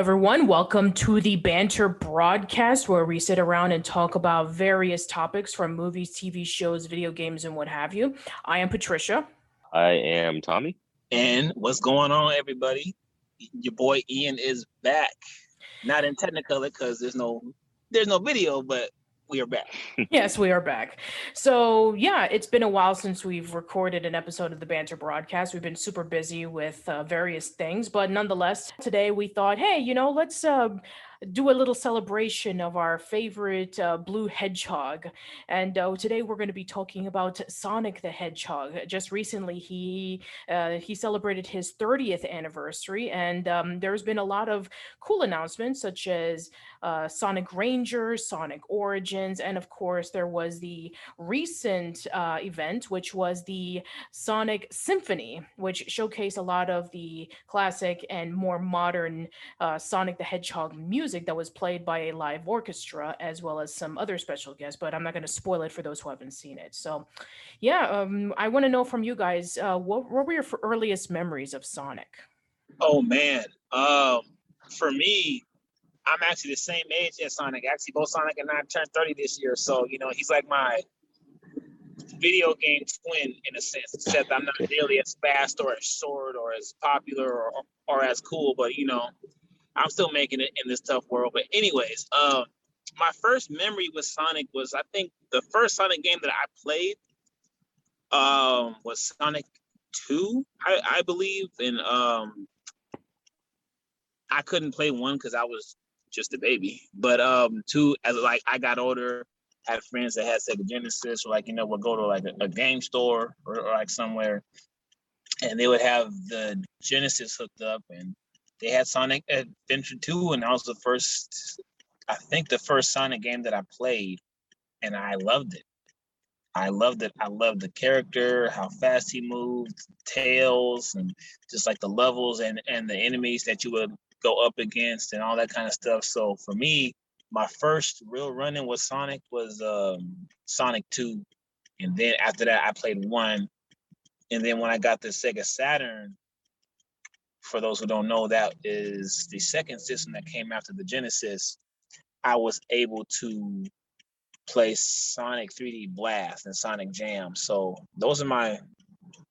Hello, everyone. Welcome to the Banter broadcast, where we sit around and talk about various topics from movies, TV shows, video games, and what have you. I am Patricia. I am Tommy. And what's going on, everybody? Your boy Eian is back. Not in Technicolor because there's no there's no video, but we are back. yes, we are back. So, yeah, it's been a while since we've recorded an episode of the Banter broadcast. We've been super busy with uh, various things, but nonetheless, today we thought, hey, you know, let's uh, do a little celebration of our favorite uh, blue hedgehog. And uh, today we're going to be talking about Sonic the Hedgehog. Just recently, he uh, he celebrated his 30th anniversary, and um, there's been a lot of cool announcements, such as uh, Sonic Rangers, Sonic Origins, and of course, there was the recent uh, event, which was the Sonic Symphony, which showcased a lot of the classic and more modern uh, Sonic the Hedgehog music music that was played by a live orchestra as well as some other special guests but i'm not going to spoil it for those who haven't seen it. So yeah um, i want to know from you guys uh, what, what were your earliest memories of sonic? Oh man um, for me i'm actually the same age as sonic. Actually both sonic and i turned 30 this year so you know he's like my video game twin in a sense, except I'm not nearly as fast or as short or as popular or, or as cool. But you know, I'm still making it in this tough world. But anyways, um, my first memory with Sonic was I think the first Sonic game that I played um, was Sonic Two, I, I believe, and um, I couldn't play one because I was just a baby. But um, two, as like I got older, had friends that had Sega Genesis, or like you know, would go to like a, a game store or, or like somewhere, and they would have the Genesis hooked up, and they had Sonic Adventure 2, and that was the first, I think, the first Sonic game that I played, and I loved it. I loved it. I loved the character, how fast he moved, tails, and just like the levels and and the enemies that you would go up against, and all that kind of stuff. So for me, my first real running with Sonic was um, Sonic 2, and then after that, I played one. And then when I got the Sega Saturn, for those who don't know, that is the second system that came after the Genesis. I was able to play Sonic 3D Blast and Sonic Jam. So those are my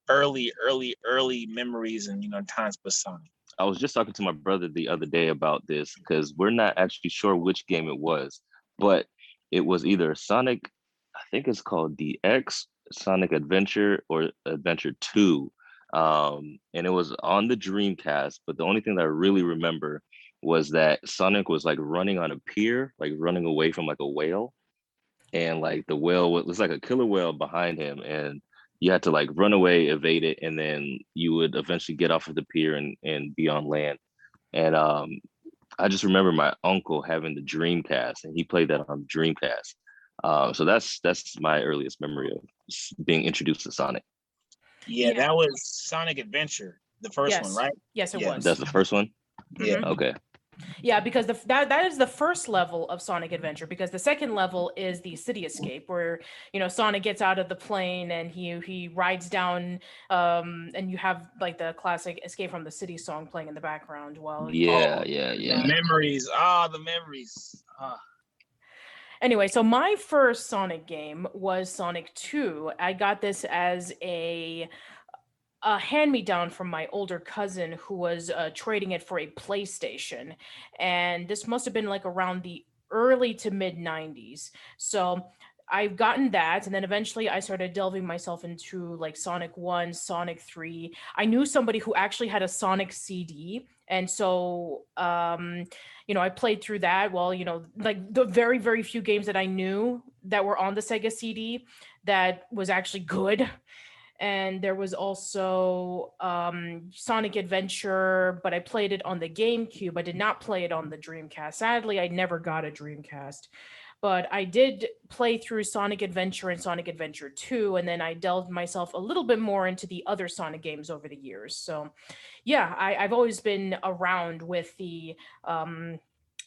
early, early, early memories and you know times with Sonic. I was just talking to my brother the other day about this because we're not actually sure which game it was, but it was either Sonic, I think it's called DX, Sonic Adventure, or Adventure 2 um, and it was on the Dreamcast. But the only thing that I really remember was that Sonic was like running on a pier, like running away from like a whale, and like the whale was like a killer whale behind him, and you had to like run away, evade it, and then you would eventually get off of the pier and and be on land. And um, I just remember my uncle having the Dreamcast, and he played that on Dreamcast. Uh, so that's that's my earliest memory of being introduced to Sonic. Yeah, yeah, that was Sonic Adventure, the first yes. one, right? Yes, it yeah. was. That's the first one. Yeah. Mm-hmm. Okay. Yeah, because the that that is the first level of Sonic Adventure. Because the second level is the city escape, where you know Sonic gets out of the plane and he he rides down, um, and you have like the classic "Escape from the City" song playing in the background while. Yeah, oh, yeah, yeah. Memories. Ah, oh, the memories. Ah. Anyway, so my first Sonic game was Sonic 2. I got this as a a hand me down from my older cousin who was uh, trading it for a PlayStation. And this must have been like around the early to mid 90s. So I've gotten that. And then eventually I started delving myself into like Sonic 1, Sonic 3. I knew somebody who actually had a Sonic CD. And so, um, you know, I played through that. Well, you know, like the very, very few games that I knew that were on the Sega CD that was actually good. And there was also um, Sonic Adventure, but I played it on the GameCube. I did not play it on the Dreamcast. Sadly, I never got a Dreamcast but I did play through Sonic Adventure and Sonic Adventure 2, and then I delved myself a little bit more into the other Sonic games over the years. So, yeah, I, have always been around with the um,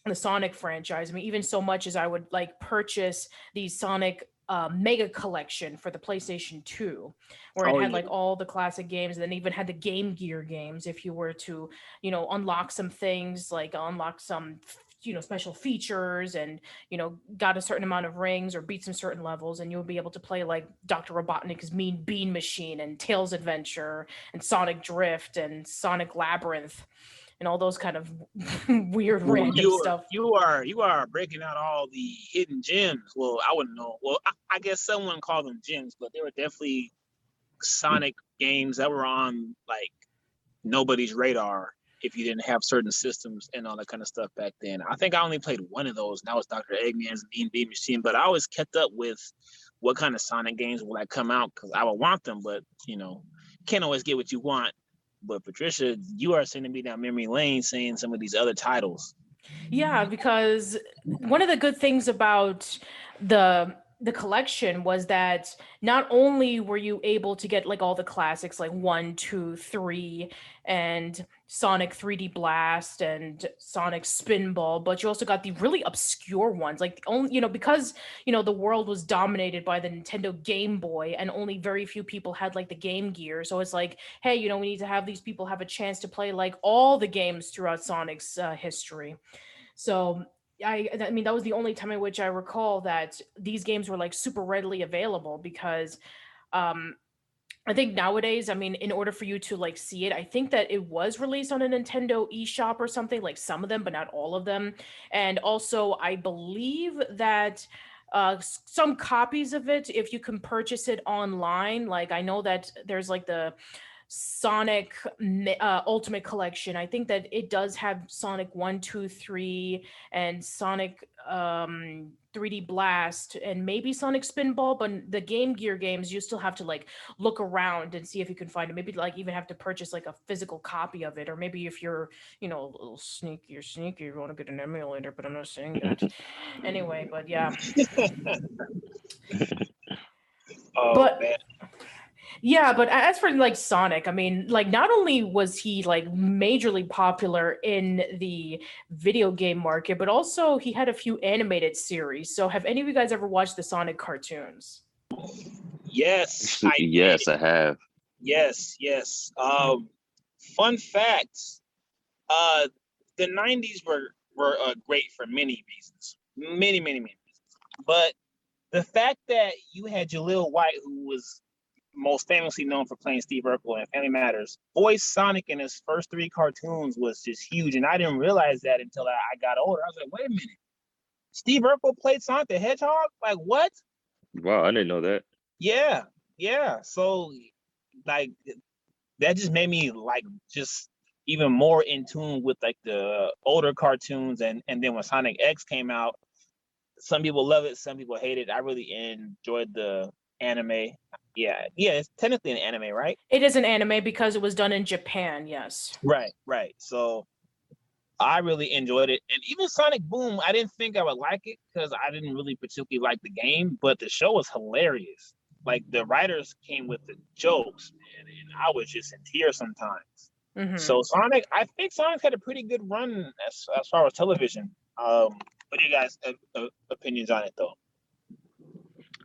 the Sonic franchise. I mean, even so much as I would like purchase the Sonic uh, mega collection for the PlayStation 2, where it Oh, had yeah. like all the classic games, and then even had the Game Gear games. If you were to, you know, unlock some things, like unlock some, you know, special features, and you know, got a certain amount of rings or beat some certain levels, and you'll be able to play like Dr. Robotnik's Mean Bean Machine and Tails Adventure and Sonic Drift and Sonic Labyrinth. And all those kind of weird Well, random you, stuff. You are you are breaking out all the hidden gems. Well, I wouldn't know. Well, I, I guess someone called them gems, but they were definitely Sonic games that were on like nobody's radar if you didn't have certain systems and all that kind of stuff back then. I think I only played one of those, and that was Dr. Eggman's Bean Machine. But I always kept up with what kind of Sonic games will like come out because I would want them, but you know, can't always get what you want. But Patricia, you are sending me down memory lane saying some of these other titles. Yeah, because one of the good things about the the collection was that not only were you able to get like all the classics like one, two, three, and Sonic 3D Blast and Sonic Spinball, but you also got the really obscure ones. Like the only, you know, because you know the world was dominated by the Nintendo Game Boy, and only very few people had like the Game Gear. So it's like, hey, you know, we need to have these people have a chance to play like all the games throughout Sonic's uh, history. So I, I mean, that was the only time in which I recall that these games were like super readily available because um, I think nowadays, I mean, in order for you to like see it, I think that it was released on a Nintendo eShop or something, like some of them, but not all of them. And also, I believe that uh some copies of it if you can purchase it online like i know that there's like the sonic uh, ultimate collection i think that it does have sonic 1 2 3 and sonic um 3d blast and maybe sonic spinball but the game gear games you still have to like look around and see if you can find it maybe like even have to purchase like a physical copy of it or maybe if you're you know a little sneaky or sneaky you want to get an emulator but i'm not saying that. Anyway but yeah. Oh But- man. Yeah, but as for like Sonic, I mean, like not only was he like majorly popular in the video game market, but also he had a few animated series. So have any of you guys ever watched the Sonic cartoons? Yes, I yes, did. I have. Yes, yes. Um, fun facts. Uh, the '90s were were uh, great for many reasons, many, many, many reasons. But the fact that you had Jaleel White, who was most famously known for playing Steve Urkel in Family Matters, voice Sonic in his first three cartoons was just huge, and I didn't realize that until I, I got older. I was like, wait a minute, Steve Urkel played Sonic the Hedgehog? Like what? Wow, I didn't know that. Yeah, yeah. So like that just made me like just even more in tune with like the older cartoons and and then when Sonic X came out, some people love it, some people hate it. I really enjoyed the anime. Yeah, yeah, it's technically an anime, right? It is an anime because it was done in Japan, yes. Right, right. So I really enjoyed it. And even Sonic Boom, I didn't think I would like it because I didn't really particularly like the game, but the show was hilarious. Like the writers came with the jokes, man, and I was just in tears sometimes. Mhm. So Sonic, I think Sonic had a pretty good run as, as far as television. Um, what are you guys' uh, uh, opinions on it though?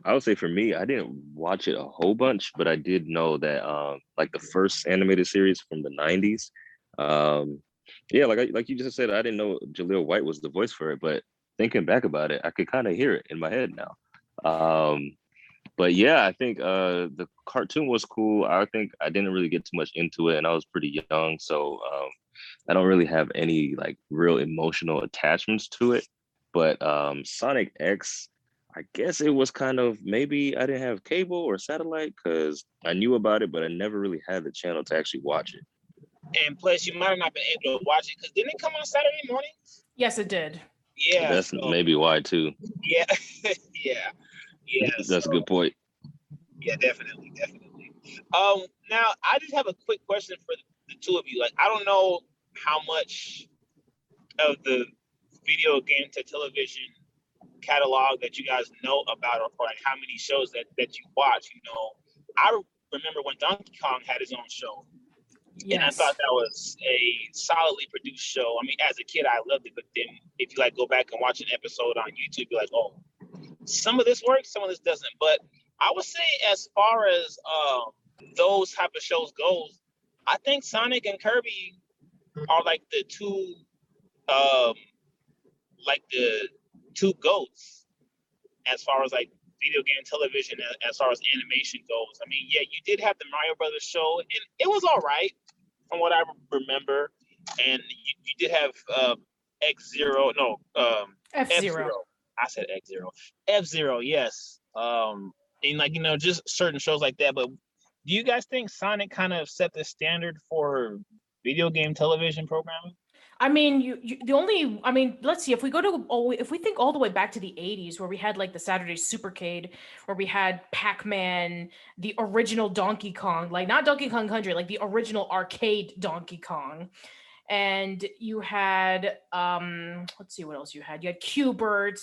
I would say for me, I didn't watch it a whole bunch, but I did know that um like the first animated series from the 90s. Um yeah, like I, like you just said, I didn't know Jaleel White was the voice for it, but thinking back about it, I could kind of hear it in my head now. Um but yeah, I think uh the cartoon was cool. I think I didn't really get too much into it and I was pretty young, so um I don't really have any like real emotional attachments to it. But um Sonic X I guess it was kind of maybe I didn't have cable or satellite because I knew about it, but I never really had the channel to actually watch it. And plus, you might have not been able to watch it because didn't it come on Saturday mornings? Yes, it did. Yeah, That's so- maybe why too. yeah, yeah, yeah. That's so- a good point. Yeah, definitely, definitely. Um, now I just have a quick question for the two of you. Like, I don't know how much of the video game to television catalog that you guys know about, or, or like how many shows that that you watch. You know, I remember when Donkey Kong had his own show, and I thought that was a solidly produced show. I mean, as a kid, I loved it, but then if you like go back and watch an episode on YouTube, you're like, oh, some of this works, some of this doesn't. But I would say, as far as um, those type of shows goes, I think Sonic and Kirby are like the two, um, like the two goats as far as like video game television as far as animation goes. I mean, yeah, you did have the Mario Brothers show, and it was all right from what I remember. And you, you did have uh, X Zero, no, um, F Zero. I said X Zero, F Zero, yes. Um, and like you know, just certain shows like that. But do you guys think Sonic kind of set the standard for video game television programming? I mean, you, you, the only I mean, let's see if we go to oh, if we think all the way back to the 80s where we had like the Saturday Supercade where we had Pac-Man, the original Donkey Kong, like not Donkey Kong Country, like the original arcade Donkey Kong. And you had um let's see what else you had. You had Q*bert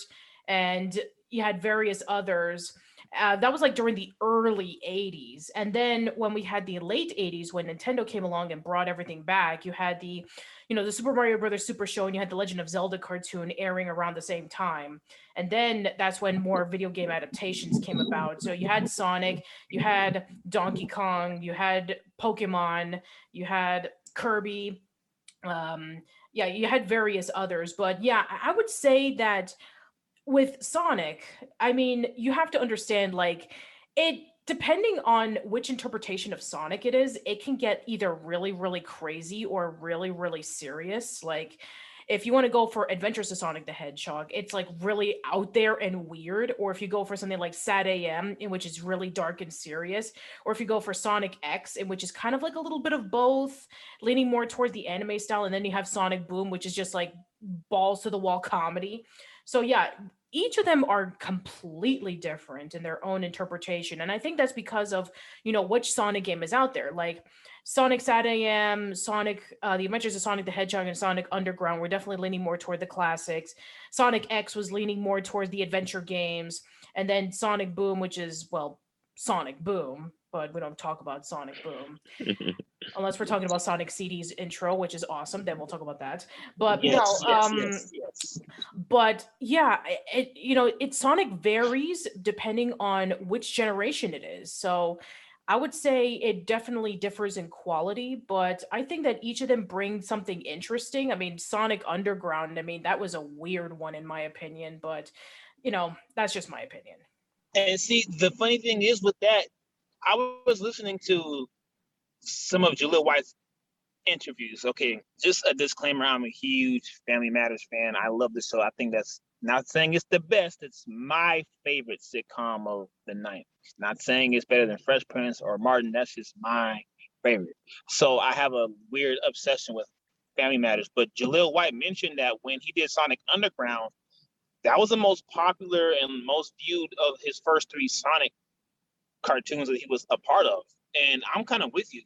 and you had various others. Uh, that was like during the early 80s. And then when we had the late 80s, when Nintendo came along and brought everything back, you had the you know, the Super Mario Brothers Super Show and you had the Legend of Zelda cartoon airing around the same time. And then that's when more video game adaptations came about. So you had Sonic, you had Donkey Kong, you had Pokemon, you had Kirby. Um, yeah, you had various others. But yeah, I would say that with Sonic, I mean, you have to understand like it depending on which interpretation of Sonic it is, it can get either really, really crazy or really, really serious. Like, if you want to go for Adventures of Sonic the Hedgehog, it's like really out there and weird. Or if you go for something like SatAM, in which is really dark and serious, or if you go for Sonic X, in which is kind of like a little bit of both, leaning more towards the anime style, and then you have Sonic Boom, which is just like balls to the wall comedy. So yeah, each of them are completely different in their own interpretation and i think that's because of you know which sonic game is out there. Like sonic SatAM sonic uh, the adventures of sonic the hedgehog and sonic underground were definitely leaning more toward the classics. Sonic x was leaning more toward the adventure games and then sonic boom which is well sonic boom but we don't talk about Sonic Boom unless we're talking about Sonic CD's intro, which is awesome. Then we'll talk about that. But yes, no, yes, um, yes, yes. but yeah, it you know, it Sonic varies depending on which generation it is. So I would say it definitely differs in quality, but I think that each of them bring something interesting. I mean, Sonic Underground, I mean, that was a weird one in my opinion, but you know, that's just my opinion. And see, the funny thing is with that, I was listening to some of Jaleel White's interviews. Okay, just a disclaimer: I'm a huge Family Matters fan. I love the show. I think that's not saying it's the best. It's my favorite sitcom of the night. Not saying it's better than Fresh Prince or Martin. That's just my favorite. So I have a weird obsession with Family Matters. But Jaleel White mentioned that when he did Sonic Underground, that was the most popular and most viewed of his first three Sonic cartoons that he was a part of. And I'm kind of with you,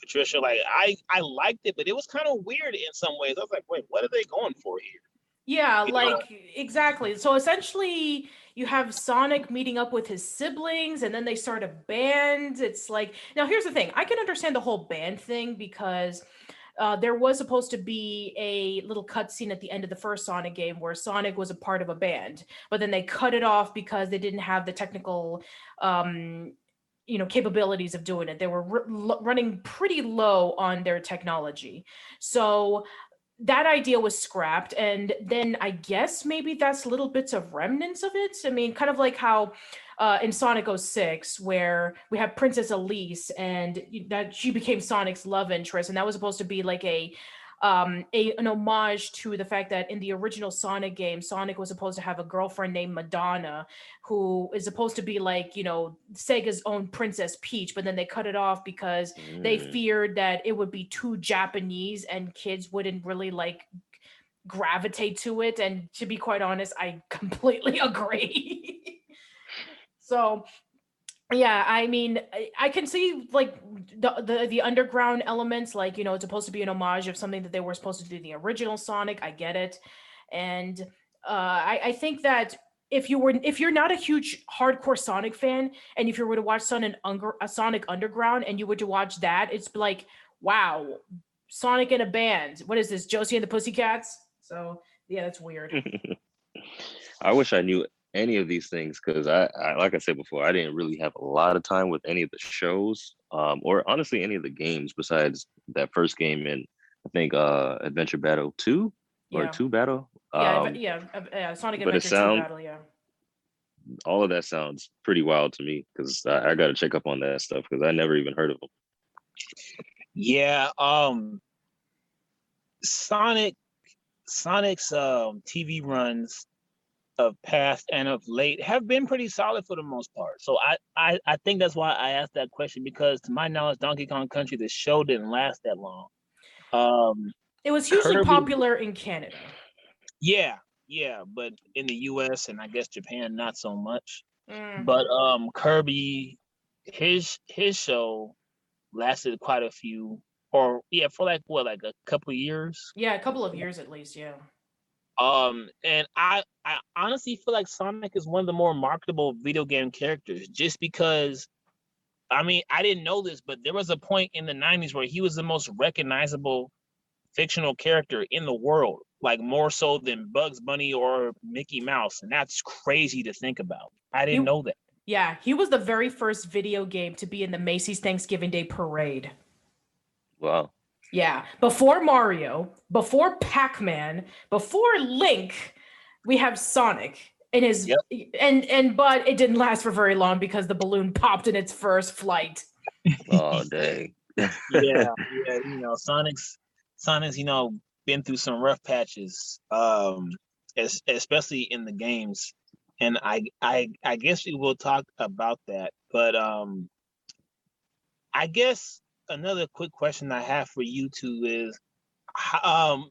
Patricia. Like I I liked it, but it was kind of weird in some ways. I was like, wait, what are they going for here? Yeah, you like know? exactly. So essentially, you have Sonic meeting up with his siblings, and then they start a band. It's like now. Here's the thing: I can understand the whole band thing because uh, there was supposed to be a little cutscene at the end of the first Sonic game where Sonic was a part of a band, but then they cut it off because they didn't have the technical um, you know capabilities of doing it. They were r- running pretty low on their technology. So that idea was scrapped and then i guess maybe that's little bits of remnants of it. I mean kind of like how uh, in sonic 06 where we have princess elise and that she became sonic's love interest and that was supposed to be like a um, a, an homage to the fact that in the original Sonic game, Sonic was supposed to have a girlfriend named Madonna, who is supposed to be like, you know, Sega's own Princess Peach, but then they cut it off because mm. they feared that it would be too Japanese and kids wouldn't really like gravitate to it. And to be quite honest, I completely agree. so yeah i mean i can see like the, the the underground elements like you know it's supposed to be an homage of something that they were supposed to do the original sonic i get it. And uh i i think that if you were if you're not a huge hardcore sonic fan and if you were to watch Sonic, a sonic underground and you were to watch that it's like wow sonic in a band. What is this josie and the pussycats? So yeah that's weird. I wish i knew any of these things because I, I, like I said before, I didn't really have a lot of time with any of the shows, um, or honestly any of the games besides that first game in I think uh Adventure Battle Two or Yeah. Two Battle. Yeah, Um, yeah, yeah, Sonic but it Adventure 2 battle, yeah. all of that sounds pretty wild to me because I, I got to check up on that stuff because I never even heard of them. Yeah, um Sonic Sonic's um TV runs of past and of late have been pretty solid for the most part. So I, I I think that's why I asked that question because to my knowledge Donkey Kong Country the show didn't last that long. Um It was hugely Kirby- popular in Canada. yeah, yeah, but in the US and I guess Japan not so much. Mm. But um Kirby his his show lasted quite a few or yeah, for like what, like a couple years. Yeah, a couple of years at least, yeah. Um, and I, I honestly feel like Sonic is one of the more marketable video game characters just because I mean, I didn't know this, but there was a point in the 90s where he was the most recognizable fictional character in the world, like more so than Bugs Bunny or Mickey Mouse. And that's crazy to think about. I didn't You- know that. Yeah, he was the very first video game to be in the Macy's Thanksgiving Day Parade. Wow. Yeah, before Mario, before Pac-Man, before Link, we have Sonic in his Yep. and and but it didn't last for very long because the balloon popped in its first flight. Oh dang. yeah, yeah, you know, Sonic's Sonic's, you know, been through some rough patches, um, es- especially in the games. And I, I, I guess we will talk about that. But um, I guess another quick question I have for you two is, um,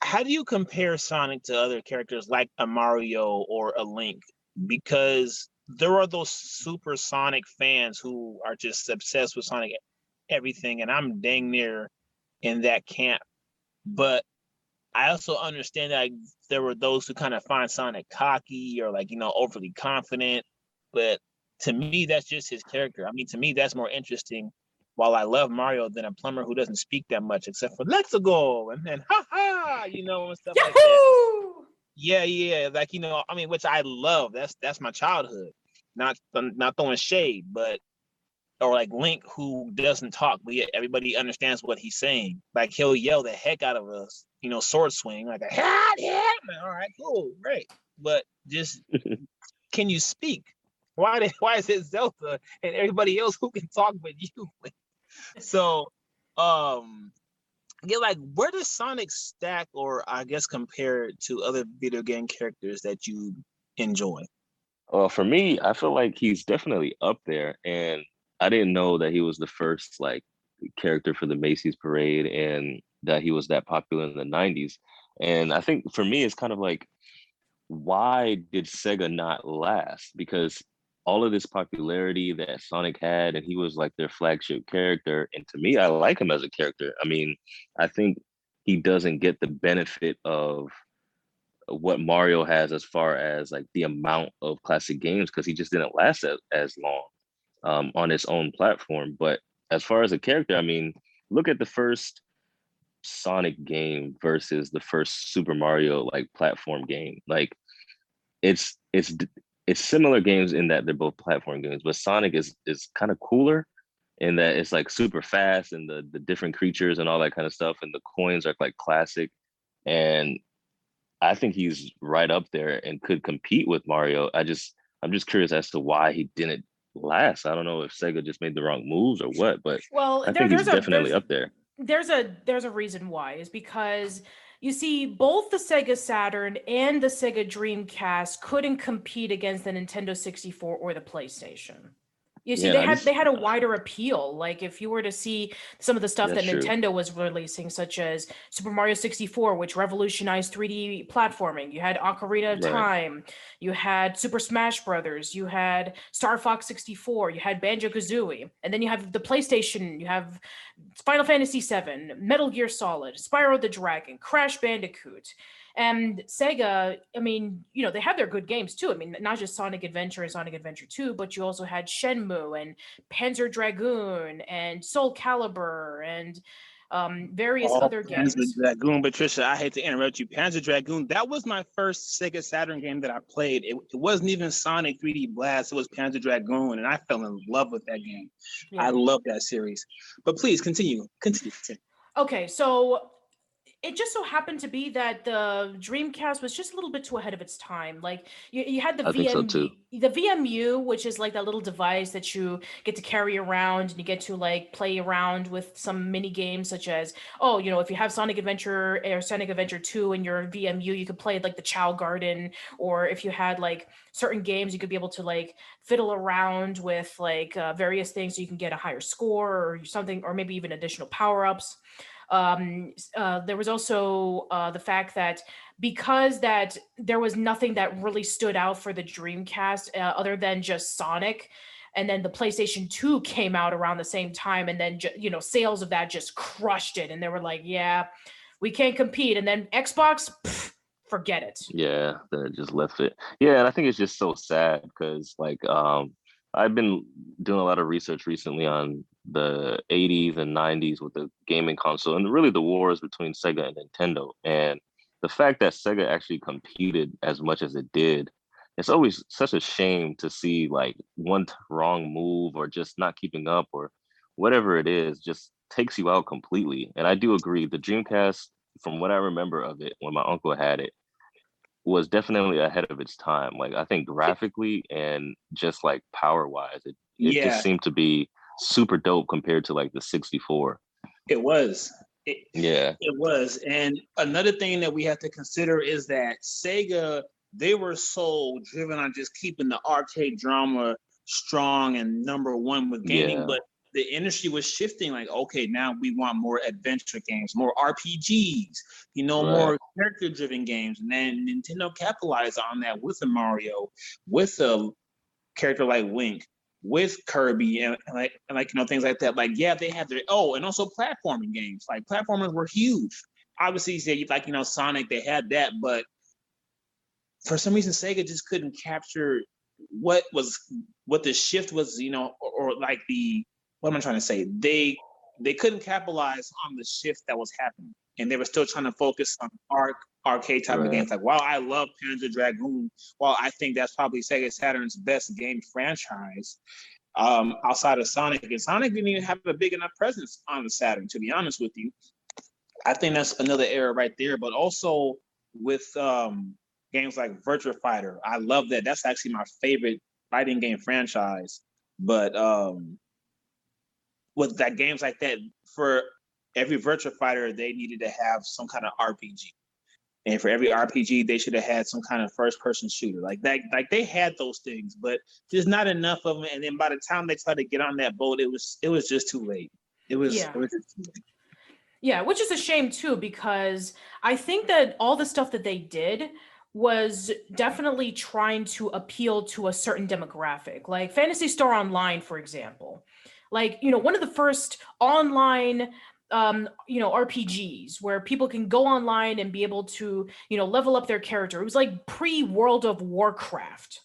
how do you compare Sonic to other characters like a Mario or a Link? Because there are those super Sonic fans who are just obsessed with Sonic everything, and I'm dang near in that camp. But I also understand that there were those who kind of find Sonic cocky or like you know overly confident. But to me, that's just his character. I mean, to me, that's more interesting. While I love Mario than a plumber who doesn't speak that much, except for "Let's go" and then "Ha ha," you know, and stuff like that. Yeah, yeah, like you know, I mean, which I love. That's that's my childhood. Not um, not throwing shade, but or like Link who doesn't talk, but yet everybody understands what he's saying. Like he'll yell the heck out of us, you know, sword swing like a hat, yeah, all right, cool, great. But just can you speak? Why did why is it Zelda and everybody else who can talk but you? so um yeah, like where does Sonic stack or I guess compare to other video game characters that you enjoy? Well, for me, I feel like he's definitely up there, and I didn't know that he was the first like character for the Macy's parade, and that he was that popular in the '90s. And I think for me, it's kind of like, why did Sega not last? Because all of this popularity that Sonic had, and he was like their flagship character. And to me, I like him as a character. I mean, I think he doesn't get the benefit of what Mario has as far as like the amount of classic games because he just didn't last as, as long um, on his own platform. But as far as a character, I mean, look at the first Sonic game versus the first Super Mario like platform game. Like it's it's it's similar games in that they're both platform games, but Sonic is is kind of cooler in that it's like super fast and the the different creatures and all that kind of stuff and the coins are like classic and I think he's right up there and could compete with Mario. I just I'm just curious as to why he didn't last. I don't know if Sega just made the wrong moves or what, but Well, I there, think he's there's a definitely up there. there's a there's a reason why is because you see both the Sega Saturn and the Sega Dreamcast couldn't compete against the Nintendo 64 or the PlayStation. You see, Yeah, they I had just- they had a wider appeal. Like if you were to see some of the stuff That's that true. Nintendo was releasing, such as Super Mario 64, which revolutionized 3D platforming. You had Ocarina of Right. Time. You had Super Smash Brothers. You had Star Fox 64. You had Banjo Kazooie, and then you have the PlayStation. You have Final Fantasy VII, Metal Gear Solid, Spyro the Dragon, Crash Bandicoot. And Sega, I mean, you know, they have their good games too. I mean, not just Sonic Adventure and Sonic Adventure 2, but you also had Shenmue and Panzer Dragoon and Soul Calibur and um, various Oh, other Panzer games. Dragoon, Patricia, I hate to interrupt you. Panzer Dragoon, that was my first Sega Saturn game that I played. It, it wasn't even Sonic 3D Blast, it was Panzer Dragoon, and I fell in love with that game. I love that series. But please continue. Continue. continue. Okay, so it just so happened to be that the Dreamcast was just a little bit too ahead of its time. Like you, you had the I think so. VMU, the VMU, which is like that little device that you get to carry around and you get to like play around with some mini games such as oh, you know, if you have Sonic Adventure or Sonic Adventure 2 in your VMU, you could play like the Chao Garden, or if you had like certain games, you could be able to like fiddle around with like uh, various things so you can get a higher score or something, or maybe even additional power-ups um uh, there was also uh, the fact that because that there was nothing that really stood out for the dreamcast uh, other than just sonic and then the playstation 2 came out around the same time and then you know sales of that just crushed it and they were like yeah we can't compete and then xbox pff, forget it Yeah, that just left it. Yeah, and I think it's just so sad because like um I've been doing a lot of research recently on the 80s and 90s with the gaming console and really the wars between Sega and Nintendo. And the fact that Sega actually competed as much as it did, it's always such a shame to see like one wrong move or just not keeping up or whatever it is just takes you out completely. And I do agree the Dreamcast from what I remember of it when my uncle had it was definitely ahead of its time. Like I think graphically and just like power wise, it, it Yeah. just seemed to be super dope compared to like the 64. It was. It, Yeah. It was. And another thing that we have to consider is that Sega, they were so driven on just keeping the arcade drama strong and number one with gaming, Yeah. but the industry was shifting like, okay, now we want more adventure games, more RPGs, you know, Right. more character driven games. And then Nintendo capitalized on that with a Mario, with a character like Link, with Kirby and, and like and like you know things like that. Like yeah, they had their oh, and also platforming games. Like platformers were huge. Obviously, say like you know Sonic, they had that, but for some reason Sega just couldn't capture what was what the shift was. You know, or, or like the what am I trying to say? They they couldn't capitalize on the shift that was happening, and they were still trying to focus on arc arcade type Right. of games. Like while I love Panzer Dragoon, while I think that's probably Sega Saturn's best game franchise, um, outside of Sonic, and Sonic didn't even have a big enough presence on the Saturn, to be honest with you. I think that's another error right there. But also with um, games like Virtua Fighter, I love that. That's actually my favorite fighting game franchise. But um, with that games like that, for every Virtua Fighter, they needed to have some kind of RPG. And for every RPG, they should have had some kind of first-person shooter. Like that, like they had those things, but there's not enough of them. And then by the time they tried to get on that boat, it was it was just too late. It was, Yeah. it was just too late. Yeah, which is a shame too, because I think that all the stuff that they did was definitely trying to appeal to a certain demographic, like Phantasy Star Online, for example. Like, you know, one of the first online um you know rpgs where people can go online and be able to you know level up their character it was like pre world of warcraft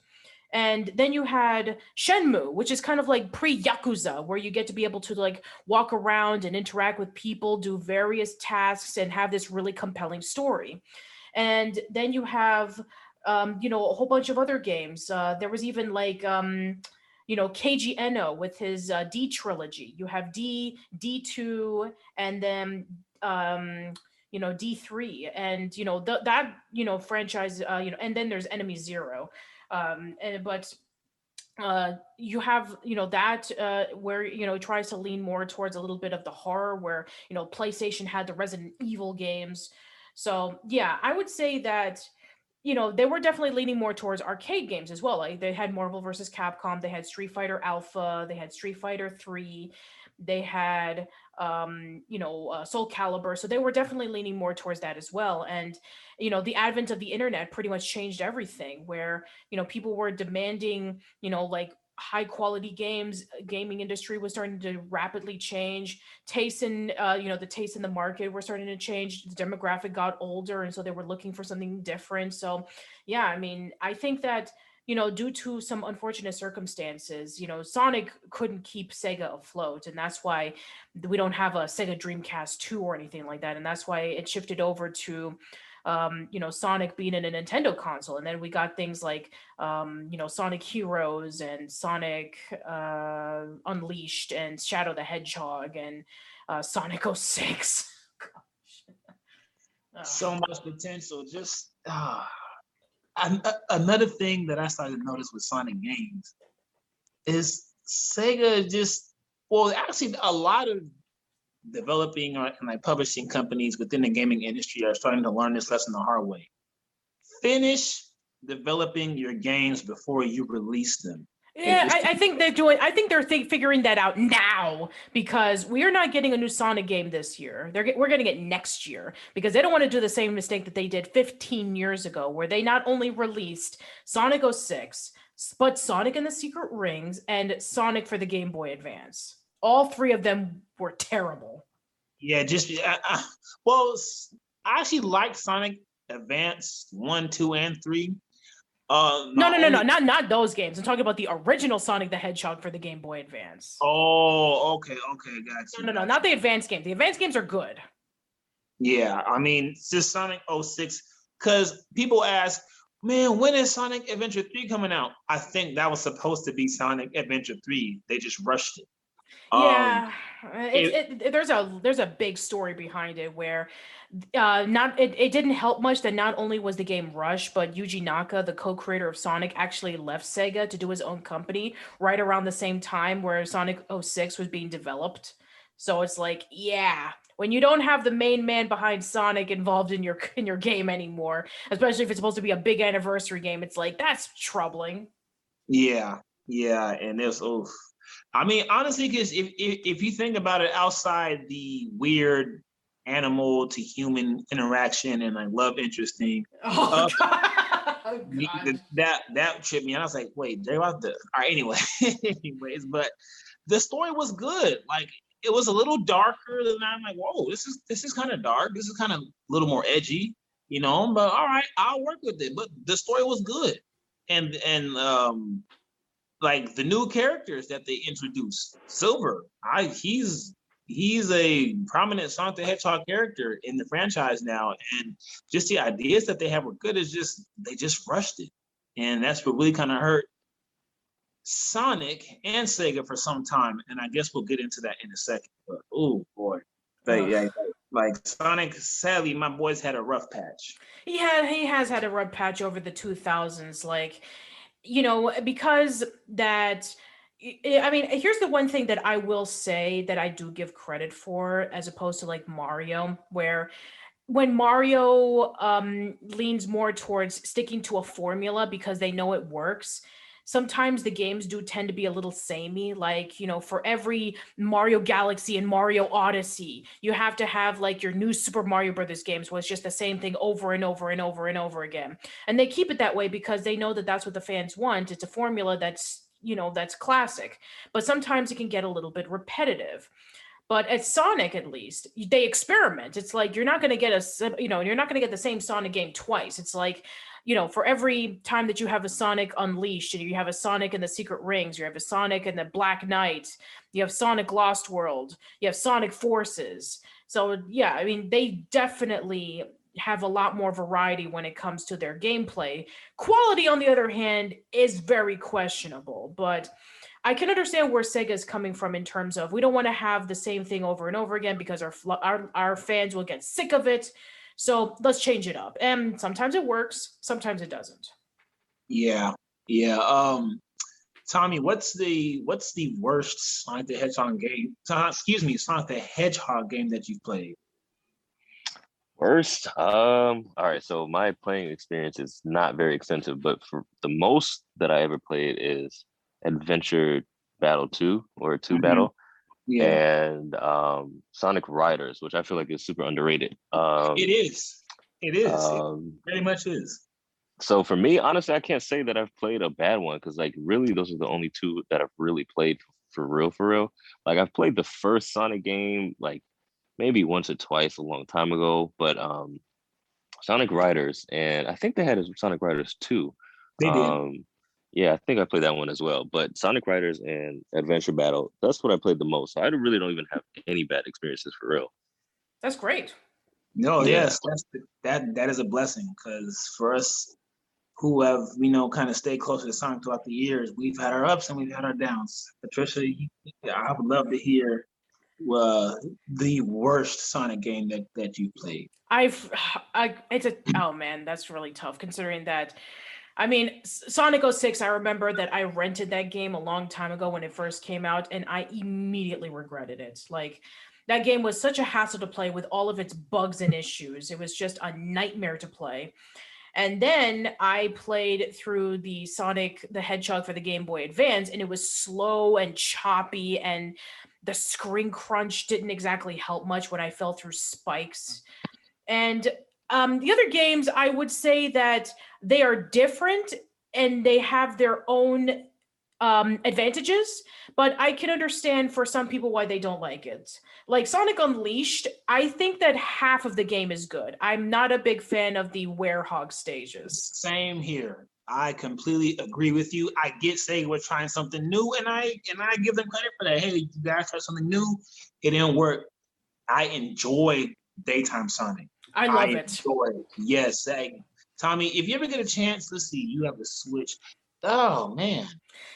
and then you had Shenmue, which is kind of like pre Yakuza, where you get to be able to like walk around and interact with people, do various tasks, and have this really compelling story. And then you have, um, you know, a whole bunch of other games. Uh, there was even like, um, you know, Kenji Eno with his uh, D trilogy. You have D, D2, and then, um, you know, D3. And, you know, th- that, you know, franchise, uh, you know, and then there's Enemy Zero um and but uh you have you know that uh where you know it tries to lean more towards a little bit of the horror where you know playstation had the resident evil games so yeah i would say that you know they were definitely leaning more towards arcade games as well like they had marvel versus capcom they had street fighter alpha they had street fighter 3 they had um you know uh, soul calibur so they were definitely leaning more towards that as well and you know the advent of the internet pretty much changed everything where you know people were demanding you know like high quality games uh, gaming industry was starting to rapidly change tastes in uh, you know the tastes in the market were starting to change the demographic got older and so they were looking for something different so yeah i mean i think that you know, due to some unfortunate circumstances, you know, Sonic couldn't keep Sega afloat. And that's why we don't have a Sega Dreamcast 2 or anything like that. And that's why it shifted over to, um, you know, Sonic being in a Nintendo console. And then we got things like, um, you know, Sonic Heroes and Sonic uh, Unleashed and Shadow the Hedgehog and uh, Sonic 06. so much potential. Just uh, another thing that I started to notice with Sonic games is Sega just well, actually, a lot of developing or and like publishing companies within the gaming industry are starting to learn this lesson the hard way. Finish developing your games before you release them. Yeah, I, I, think they're doing. I think they're th- figuring that out now because we are not getting a new Sonic game this year. They're we're getting it next year because they don't want to do the same mistake that they did 15 years ago, where they not only released Sonic 06, but Sonic and the Secret Rings and Sonic for the Game Boy Advance. All three of them were terrible. Yeah, just uh, uh, well, I actually like Sonic Advance one, two, and three. Uh, no, no, no, no, not not those games. I'm talking about the original Sonic the Hedgehog for the Game Boy Advance. Oh, okay, okay, gotcha. No, no, no, not the advanced game. The advanced games are good. Yeah, I mean, just Sonic 06, because people ask, man, when is Sonic Adventure 3 coming out? I think that was supposed to be Sonic Adventure 3. They just rushed it. Yeah, um, it, it, there's a there's a big story behind it where uh, not it, it didn't help much that not only was the game rushed, but Yuji Naka, the co-creator of Sonic, actually left Sega to do his own company right around the same time where Sonic 06 was being developed. So it's like, yeah, when you don't have the main man behind Sonic involved in your in your game anymore, especially if it's supposed to be a big anniversary game, it's like that's troubling. Yeah, yeah, and it's oh, I mean, honestly, because if, if if you think about it, outside the weird animal to human interaction and like love interesting. Oh, uh, oh that that tripped me. And I was like, wait, they about the all right, anyway. Anyways, but the story was good. Like it was a little darker than I'm like, whoa, this is this is kind of dark. This is kind of a little more edgy, you know. But all right, I'll work with it. But the story was good. And and um like the new characters that they introduced, Silver, I he's he's a prominent Sonic the Hedgehog character in the franchise now, and just the ideas that they have were good. Is just they just rushed it, and that's what really kind of hurt Sonic and Sega for some time. And I guess we'll get into that in a second. But oh boy, but, yeah, like Sonic, sadly, my boys had a rough patch. Yeah, he has had a rough patch over the two thousands. Like, you know, because that I mean, here's the one thing that I will say that I do give credit for, as opposed to like Mario, where when Mario um, leans more towards sticking to a formula because they know it works, sometimes the games do tend to be a little samey. Like, you know, for every Mario Galaxy and Mario Odyssey, you have to have like your new Super Mario Brothers games where it's just the same thing over and over and over and over again. And they keep it that way because they know that that's what the fans want. It's a formula that's you know that's classic but sometimes it can get a little bit repetitive but at sonic at least they experiment. It's like you're not going to get a you know you're not going to get the same sonic game twice. It's like you know for every time that you have a sonic unleashed and you have a sonic in the secret rings you have a sonic in the black knight you have sonic lost world you have sonic forces. So yeah i mean they definitely have a lot more variety when it comes to their gameplay. Quality, on the other hand, is very questionable, but I can understand where Sega is coming from in terms of we don't want to have the same thing over and over again because our, our our fans will get sick of it. So let's change it up. And sometimes it works, sometimes it doesn't. Yeah, yeah. Um, Tommy, what's the what's the worst Sonic the Hedgehog game? Excuse me, Sonic the Hedgehog game that you've played? Worst, um, all right. So my playing experience is not very extensive, but for the most that I ever played is Adventure Battle Two or 2 mm-hmm. Battle, yeah. and um, Sonic Riders, which I feel like is super underrated. Um, it is. It is. Um, it very much is. So for me, honestly, I can't say that I've played a bad one because like really those are the only two that I've really played for real, for real. Like I've played the first Sonic game like maybe once or twice a long time ago, but um, Sonic Riders, and I think they had a Sonic Riders too. They did. Um, Yeah, I think I played that one as well. But Sonic Riders and Adventure Battle, that's what I played the most. So I really don't even have any bad experiences for real. That's great. No, Yeah. yes, that's the, that that is a blessing because for us who have you know kind of stayed close to Sonic throughout the years, we've had our ups and we've had our downs. Patricia, you, I would love to hear uh, the worst Sonic game that that you played. I've, I, it's a, oh man, that's really tough considering that. I mean, Sonic 06, I remember that I rented that game a long time ago when it first came out, and I immediately regretted it. Like, that game was such a hassle to play with all of its bugs and issues. It was just a nightmare to play. And then I played through the Sonic the Hedgehog for the Game Boy Advance, and it was slow and choppy, and the screen crunch didn't exactly help much when I fell through spikes. And um, the other games, I would say that they are different and they have their own um, advantages, but I can understand for some people why they don't like it. Like Sonic Unleashed, I think that half of the game is good. I'm not a big fan of the werehog stages. Same here. I completely agree with you. I get saying we're trying something new, and I and I give them credit for that. Hey, you guys tried something new. It didn't work. I enjoy daytime Sonic. I love it. enjoy it. Yes, hey, Tommy. If you ever get a chance, let's see. You have the Switch. Oh man,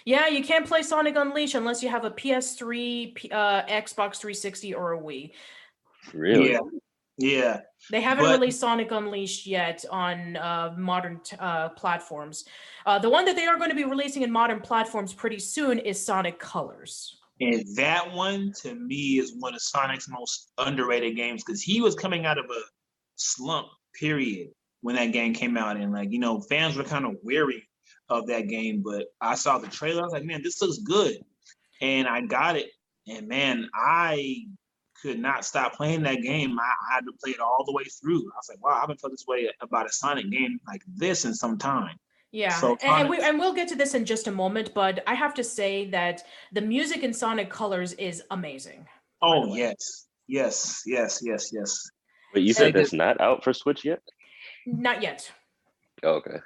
Yeah, you can't play Sonic Unleashed unless you have a PS3, uh, Xbox 360, or a Wii. Really? yeah, yeah. They haven't But- released Sonic Unleashed yet on uh, modern t- uh, platforms. Uh, the one that they are going to be releasing in modern platforms pretty soon is Sonic Colors. And that one to me is one of Sonic's most underrated games because he was coming out of a slump period when that game came out. And like, you know, fans were kind of weary of that game. But I saw the trailer, I was like, man, this looks good. And I got it. And man, I could not stop playing that game. I, I had to play it all the way through. I was like, wow, I haven't felt this way about a Sonic game like this in some time. Yeah, So and, and we and we'll get to this in just a moment, but I have to say that the music in Sonic Colors is amazing. Oh, yes. Yes, yes, yes, yes. But you said that's this- not out for Switch yet? Not yet. Oh, okay.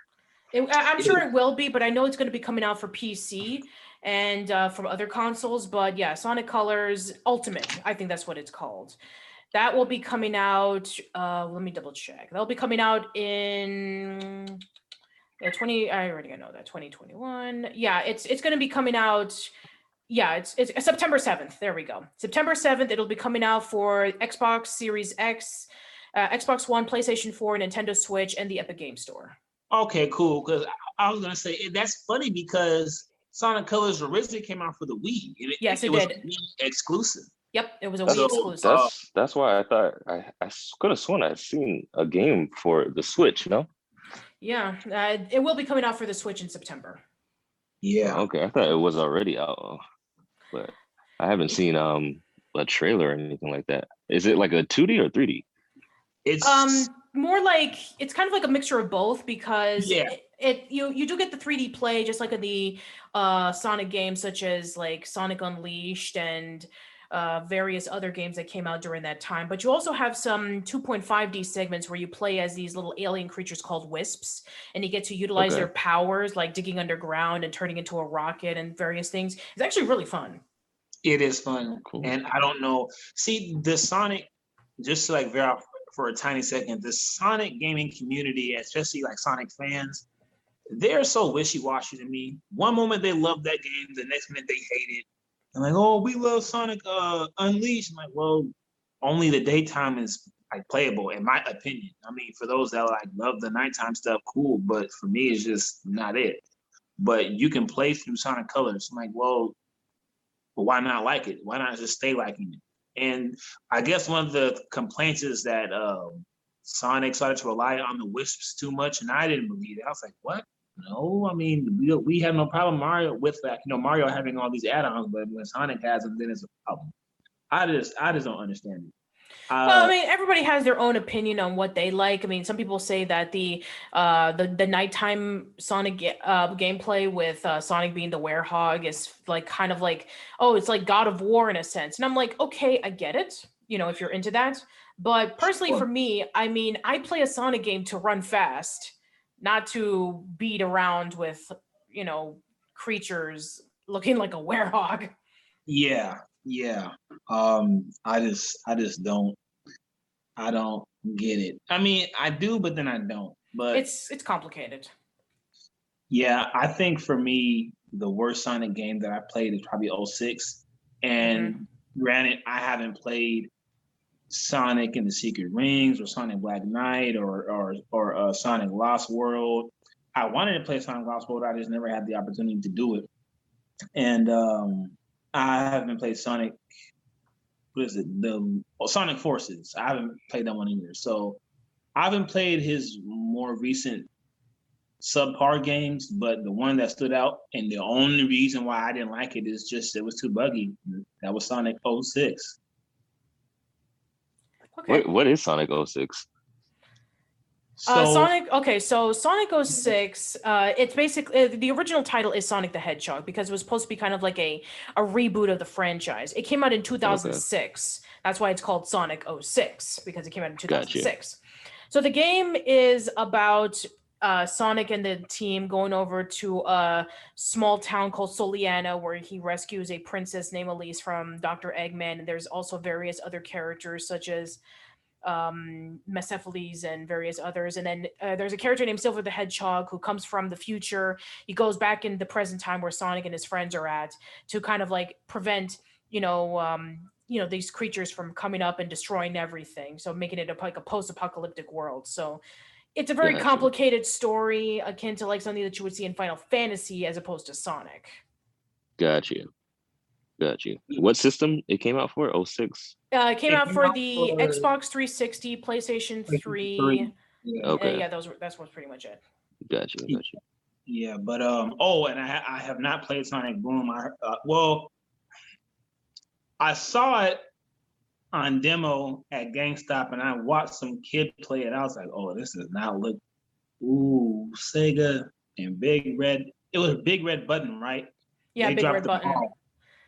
It, I'm sure it will be, but I know it's going to be coming out for PC and uh, from other consoles. But yeah, Sonic Colors Ultimate, I think that's what it's called. That will be coming out. Uh, let me double check. That'll be coming out in yeah, 20. I already know that 2021. Yeah, it's it's going to be coming out. Yeah, it's it's September 7th. There we go. September 7th. It'll be coming out for Xbox Series X, uh, Xbox One, PlayStation 4, Nintendo Switch, and the Epic Game Store. Okay, cool. Because I was gonna say that's funny because Sonic Colors originally came out for the Wii. It, Yes, it was did. Wii exclusive. Yep, it was a That's- Wii So, exclusive. uh, That's that's why I thought I, I could have sworn I'd seen a game for the Switch, no? yeah, uh, it will be coming out for the Switch in September. Yeah. Okay, I thought it was already out, but I haven't seen um a trailer or anything like that. Is it like a 2D or 3D? It's Um, more like it's kind of like a mixture of both because Yeah. it, it you you do get the 3D play just like in the uh Sonic games such as like Sonic Unleashed and uh, various other games that came out during that time. But you also have some 2.5D segments where you play as these little alien creatures called wisps, and you get to utilize Okay. their powers, like digging underground and turning into a rocket and various things. It's actually really fun. it is fun. Cool. And I don't know. See, the Sonic, just to like veer for a tiny second, the Sonic gaming community, especially like Sonic fans, they're so wishy-washy to me. One moment they love that game, the next minute they hate it. And like, oh, we love Sonic uh Unleashed. I'm like, well, only the daytime is like playable, in my opinion. I mean, for those that like love the nighttime stuff, cool. But for me, it's just not it. But you can play through Sonic Colors. I'm like, well, but why not like it? Why not just stay liking it? And I guess one of the complaints is that um, Sonic started to rely on the wisps too much, and I didn't believe it. I was like, what? No, I mean, we, we have no problem Mario with that. You know, Mario having all these add-ons, but when Sonic has them, then it's a problem. I just, I just don't understand it. Uh, Well, I mean, everybody has their own opinion on what they like. I mean, some people say that the uh, the the nighttime Sonic uh, gameplay with uh, Sonic being the werehog is like kind of like oh, it's like God of War in a sense, and I'm like, okay, I get it. You know, if you're into that, but personally, Sure. for me, I mean, I play a Sonic game to run fast, not to beat around with you know, creatures looking like a werehog. Yeah, yeah. Um, I just, I just don't, I don't get it. I mean, I do, but then I don't. But It's it's complicated. yeah, I think for me, the worst Sonic game that I played is probably 06. And granted, I haven't played Sonic and the Secret Rings or Sonic Black Knight or or or uh, Sonic Lost World. I wanted to play Sonic Lost World. I just never had the opportunity to do it. And um, I haven't played Sonic. What is it? The oh, Sonic Forces. I haven't played that one either. So I haven't played his more recent subpar games, but the one that stood out and the only reason why I didn't like it is just it was too buggy. That was Sonic 06. Okay. What what is Sonic 06? So uh, Sonic. Okay, so Sonic 06, uh, it's basically uh, the original title is Sonic the Hedgehog because it was supposed to be kind of like a a reboot of the franchise. It came out in 2006. That's why it's called Sonic 06 because it came out in 2006. Gotcha. 2006. So the game is about uh, Sonic and the team going over to a small town called Soleanna where he rescues a princess named Elise from Dr. Eggman. And there's also various other characters such as um and various others and then uh, there's a character named Silver the Hedgehog who comes from the future he goes back in the present time where Sonic and his friends are at to kind of like prevent you know um you know these creatures from coming up and destroying everything so making it a, like a post-apocalyptic world so it's a very Gotcha. complicated story akin to like something that you would see in Final Fantasy as opposed to Sonic Got you. Got you. What system it came out for? 06? uh, it came It out came for out the for- Xbox 360 PlayStation 3 3. Yeah. Uh, Okay. yeah, those were that's what's pretty much it. Got you. Got you. Yeah, but um. Oh, and I I have not played Sonic Boom. I uh, well, I saw it on demo at GameStop, and I watched some kid play it. I was like, oh, this does not look. Ooh, Sega and Big Red. It was a Big Red Button, right? Yeah, They big red button. ball.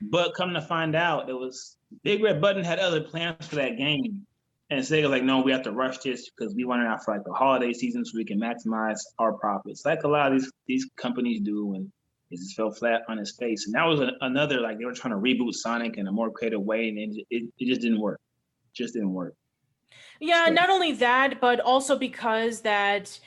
But come to find out, it was Big Red Button had other plans for that game. And Sega's like, no, we have to rush this because we want it out for like the holiday season so we can maximize our profits. Like a lot of these these companies do, and it just fell flat on his face. And that was a, another like they were trying to reboot Sonic in a more creative way, and it, it, it just didn't work. Just didn't work. Yeah, So- not only that, but also because that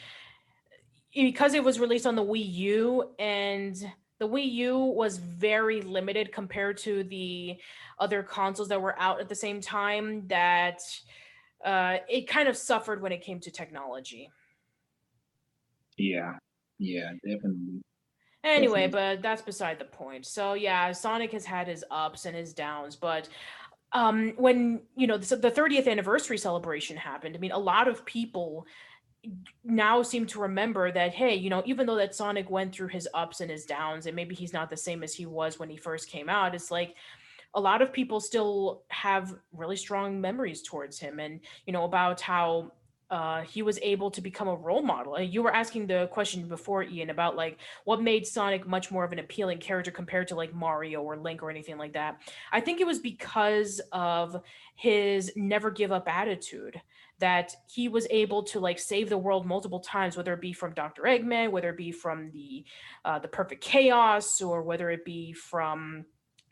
because it was released on the Wii U and the Wii U was very limited compared to the other consoles that were out at the same time that uh, it kind of suffered when it came to technology. Yeah, yeah, definitely. Anyway, Definitely. but that's beside the point. So yeah, Sonic has had his ups and his downs, but um when you know the, the 30th anniversary celebration happened, I mean a lot of people now seem to remember that hey, you know, even though that Sonic went through his ups and his downs and maybe he's not the same as he was when he first came out, it's like a lot of people still have really strong memories towards him and you know about how uh, he was able to become a role model. Uh, You were asking the question before, Eian, about like what made Sonic much more of an appealing character compared to like Mario or Link or anything like that. I think it was because of his never give up attitude that he was able to like save the world multiple times, whether it be from Dr. Eggman, whether it be from the uh, the Perfect Chaos, or whether it be from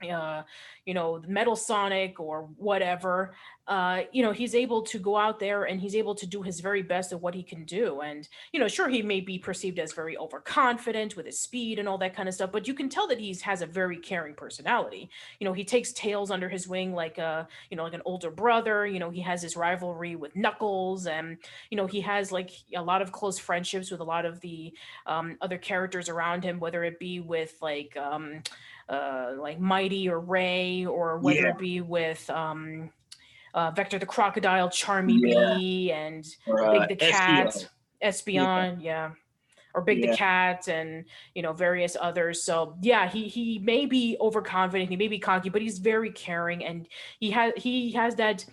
uh, you know, Metal Sonic or whatever, uh, you know, he's able to go out there and he's able to do his very best at what he can do. And, you know, sure, he may be perceived as very overconfident with his speed and all that kind of stuff, but you can tell that he has a very caring personality. You know, he takes Tails under his wing like a, you know, like an older brother. You know, he has his rivalry with Knuckles and, you know, he has like a lot of close friendships with a lot of the um, other characters around him, whether it be with like, um, uh, like Mighty or Ray, or whether Yeah. it be with um, uh, Vector the Crocodile, Charmy Yeah. Bee, and Or, Big the. Cat, Espio, yeah. Or Big Yeah. the Cat and you know various others. So yeah, he he may be overconfident, he may be cocky, but he's very caring and he has he has that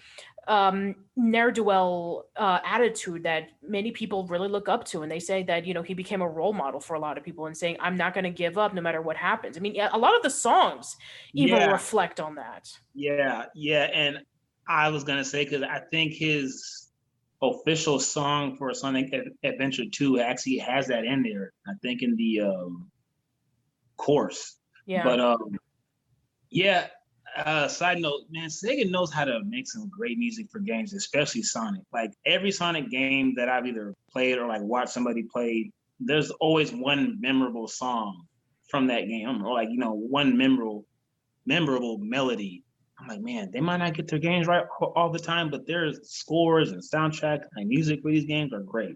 um ne'er do well uh, attitude that many people really look up to and they say that you know he became a role model for a lot of people and saying i'm not going to give up no matter what happens i mean a lot of the songs even Yeah. reflect on that Yeah, yeah, and I was gonna say because I think his official song for Sonic Adventure Two actually has that in there. I think in the um, course. Yeah. But um, yeah. Uh, side note, man, Sega knows how to make some great music for games, especially Sonic. Like every Sonic game that I've either played or like watched somebody play, there's always one memorable song from that game, or like you know, one memorable memorable melody. I'm like, man, they might not get their games right all the time, but their scores and soundtrack and music for these games are great.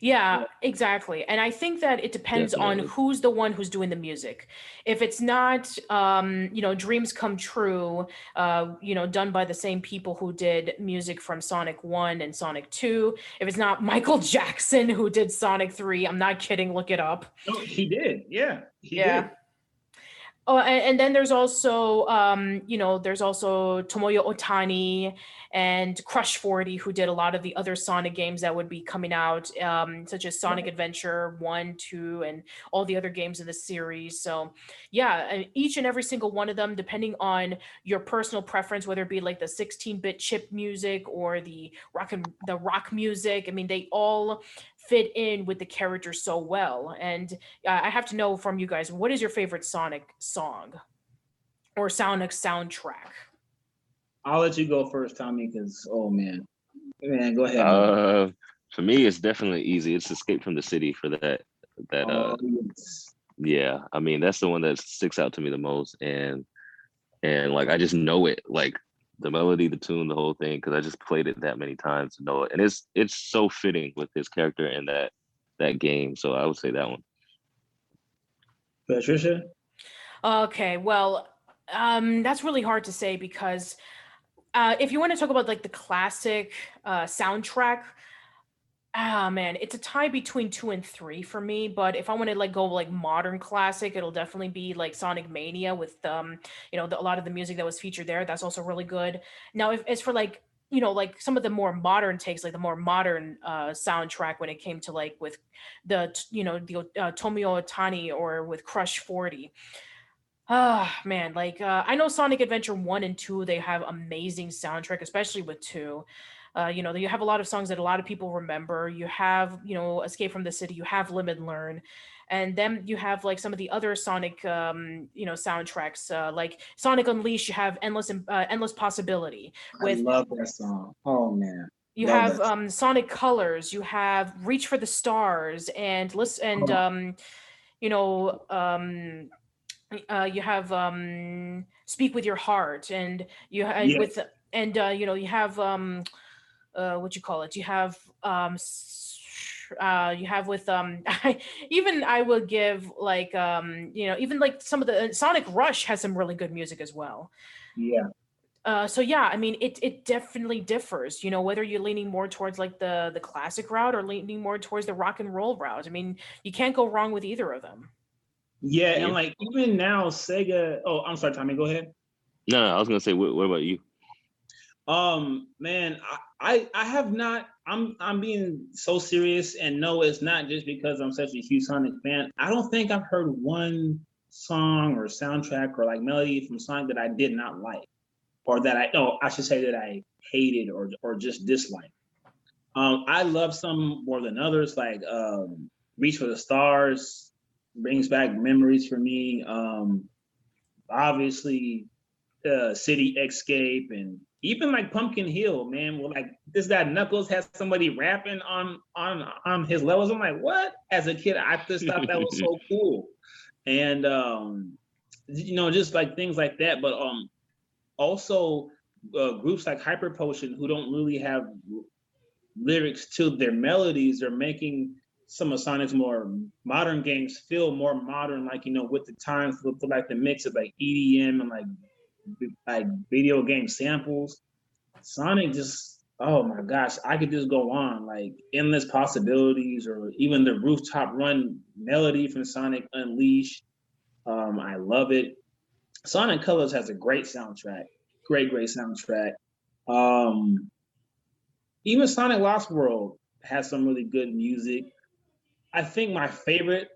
Yeah, exactly. And I think that it depends Definitely. on who's the one who's doing the music. If it's not, um, you know, Dreams Come True, uh, you know, done by the same people who did music from Sonic 1 and Sonic 2, if it's not Michael Jackson who did Sonic 3, I'm not kidding, look it up. No, he did. Yeah, he Yeah. did. Oh, and, and then there's also, um, you know, there's also Tomoya Ohtani and Crush 40, who did a lot of the other Sonic games that would be coming out, um, such as Sonic Adventure 1, 2, and all the other games in the series. So, yeah, and each and every single one of them, depending on your personal preference, whether it be like the 16-bit chip music or the rock and the rock music, I mean, they all fit in with the character so well. And uh, I have to know from you guys, what is your favorite Sonic song or Sonic soundtrack? I'll let you go first, Tommy, because oh man, man, go ahead. man. Uh, for me, it's definitely easy. It's Escape from the City for that. That uh, Oh, yes. yeah. I mean, that's the one that sticks out to me the most, and and like I just know it, like the melody, the tune, the whole thing, because I just played it that many times to know it, and it's it's so fitting with his character and that that game. So I would say that one. Patricia. Okay, well, um, that's really hard to say because uh, if you want to talk about like the classic uh, soundtrack, ah man, it's a tie between two and three for me. But if I want to like go like modern classic, it'll definitely be like Sonic Mania with um, you know, the, a lot of the music that was featured there. That's also really good. Now, if it's for like you know like some of the more modern takes like the more modern uh soundtrack when it came to like with the you know the uh, tomoya ohtani or with crush 40 Ah, man, like uh, I know Sonic Adventure 1 and 2, they have amazing soundtrack, especially with 2. Uh, you know, you have a lot of songs that a lot of people remember. You have, you know, Escape from the City, you have and Learn. And then you have like some of the other Sonic, um, you know, soundtracks, uh, like Sonic Unleashed. You have Endless, uh, Endless Possibility. With I love that song. Oh man. you Love have um, Sonic Colors. You have Reach for the Stars, and listen, and Oh. um, you know, um, uh, you have um, Speak with Your Heart, and you have Yes. with and uh, you know you have um, uh, what you call it? You have um, uh, you have with um, even I would give like um, you know even like some of the Sonic Rush has some really good music as well. Yeah. Uh, so yeah, I mean, it it definitely differs. You know, whether you're leaning more towards like the the classic route or leaning more towards the rock and roll route. I mean, you can't go wrong with either of them. Yeah, Yeah. and like even now, Sega. Oh, I'm sorry, Tommy. Go ahead. No, no, I was gonna say, what, what about you? Um, man, I, I I have not. I'm I'm being so serious, and no, it's not just because I'm such a huge Sonic fan. I don't think I've heard one song or soundtrack or like melody from Sonic that I did not like, or that I oh I should say that I hated or or just disliked. Um, I love some more than others. Like um, Reach for the Stars brings back memories for me. Um, obviously, uh, City Escape and even like Pumpkin Hill, man. Well, like this guy Knuckles has somebody rapping on on on his levels. I'm like, what? As a kid, I just thought that was so cool, and um, you know, just like things like that. But um, also uh, groups like Hyper Potion who don't really have lyrics to their melodies are making some of Sonic's more modern games feel more modern, like you know, with the times, with like the mix of like EDM and like like video game samples. Sonic just oh my gosh, I could just go on like endless possibilities, or even the rooftop run melody from Sonic Unleashed. Um, I love it. Sonic Colors has a great soundtrack, great, great soundtrack. Um, even Sonic Lost World has some really good music. I think my favorite,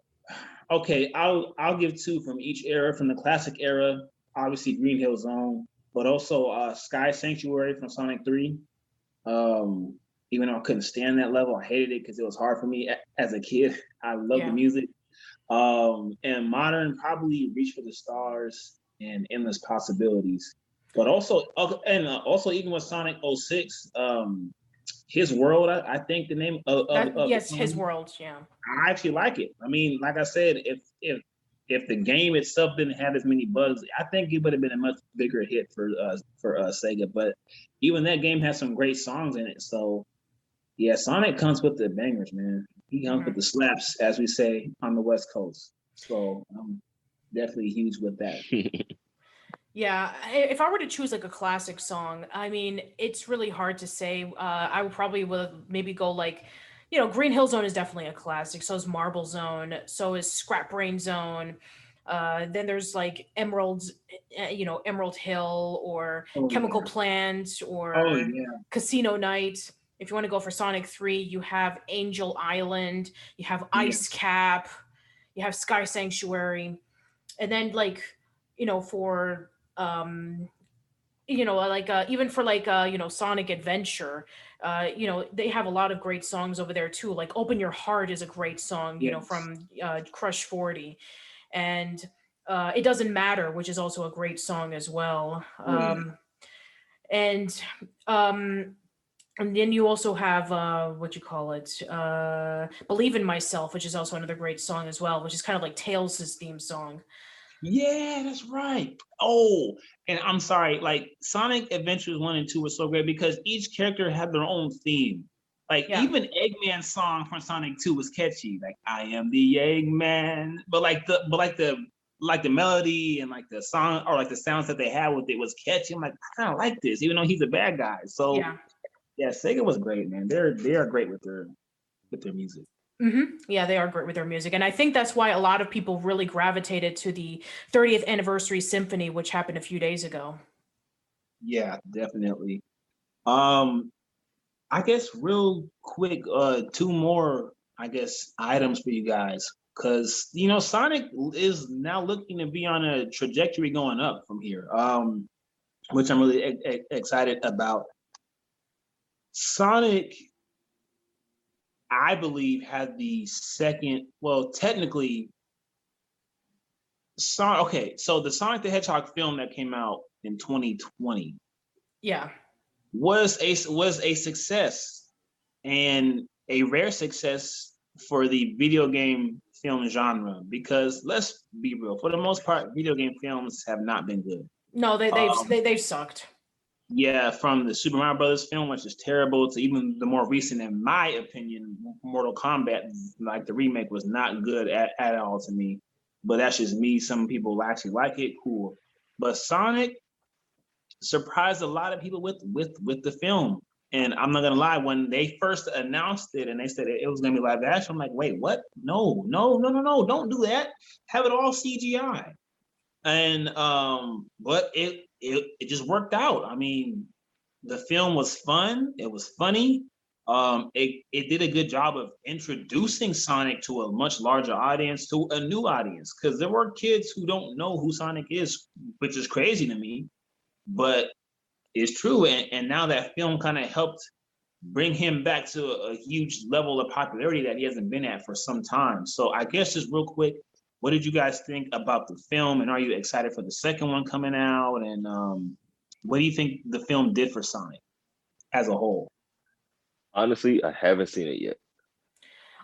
okay, I'll I'll give two from each era. From the classic era, obviously Green Hill Zone, but also uh, Sky Sanctuary from Sonic Three. Um, even though I couldn't stand that level, I hated it because it was hard for me as a kid. I love Yeah. the music. Um, and modern probably Reach for the Stars and Endless Possibilities. But also, and uh, also even with Sonic 06, um, his world, I, I, think the name of, that, of yes, his world, yeah. I actually like it. I mean, like I said, if if if the game itself didn't have as many bugs, I think it would have been a much bigger hit for uh for uh, Sega. But even that game has some great songs in it. So yeah, Sonic comes with the bangers, man. He comes mm-hmm. with the slaps, as we say on the West Coast. So I'm definitely huge with that. Yeah, if I were to choose like a classic song, I mean, it's really hard to say. Uh, I would probably would maybe go like, you know, Green Hill Zone is definitely a classic. So is Marble Zone. So is Scrap Brain Zone. Uh, then there's like Emeralds, eh, you know, Emerald Hill or oh, Chemical yeah. Plant or oh, yeah. Casino Night. If you want to go for Sonic 3, you have Angel Island, you have Ice. Cap, you have Sky Sanctuary. And then like, you know, for um you know like uh, even for like uh you know sonic adventure uh you know they have a lot of great songs over there too like open your heart is a great song you yes. know from uh crush 40 and uh it doesn't matter which is also a great song as well mm. um and um and then you also have uh what you call it uh believe in myself which is also another great song as well which is kind of like tails' theme song yeah, that's right. Oh, and I'm sorry, like Sonic Adventures 1 and 2 were so great because each character had their own theme. Like yeah. even Eggman's song from Sonic 2 was catchy. Like I am the Eggman. But like the but like the like the melody and like the song or like the sounds that they had with it was catchy. I'm like, I kind of like this, even though he's a bad guy. So yeah. yeah, Sega was great, man. They're they are great with their with their music. Mm-hmm. Yeah, they are great with their music. And I think that's why a lot of people really gravitated to the 30th anniversary symphony, which happened a few days ago. Yeah, definitely. Um, I guess real quick, uh, two more, I guess, items for you guys. Cause you know, Sonic is now looking to be on a trajectory going up from here. Um, which I'm really e- e- excited about. Sonic I believe, had the second, well, technically, Sonic, okay, so the Sonic the Hedgehog film that came out in 2020. Yeah. Was a was a success and a rare success for the video game film genre because let's be real, for the most part, video game films have not been good. No, they they've um, they, they've sucked yeah, from the Super Mario Brothers film, which is terrible, to even the more recent, in my opinion, Mortal Kombat, like the remake was not good at, at all to me. But that's just me. Some people actually like it, cool. But Sonic surprised a lot of people with with with the film. And I'm not gonna lie, when they first announced it and they said it, was gonna be live action, I'm like, wait, what? No, no, no, no, no, don't do that. Have it all CGI. And um, but it it, it just worked out. I mean, the film was fun. It was funny. Um, it, it did a good job of introducing Sonic to a much larger audience, to a new audience, because there were kids who don't know who Sonic is, which is crazy to me, but it's true. And, and now that film kind of helped bring him back to a, a huge level of popularity that he hasn't been at for some time. So I guess just real quick, what did you guys think about the film? And are you excited for the second one coming out? And um, what do you think the film did for Sonic as a whole? Honestly, I haven't seen it yet.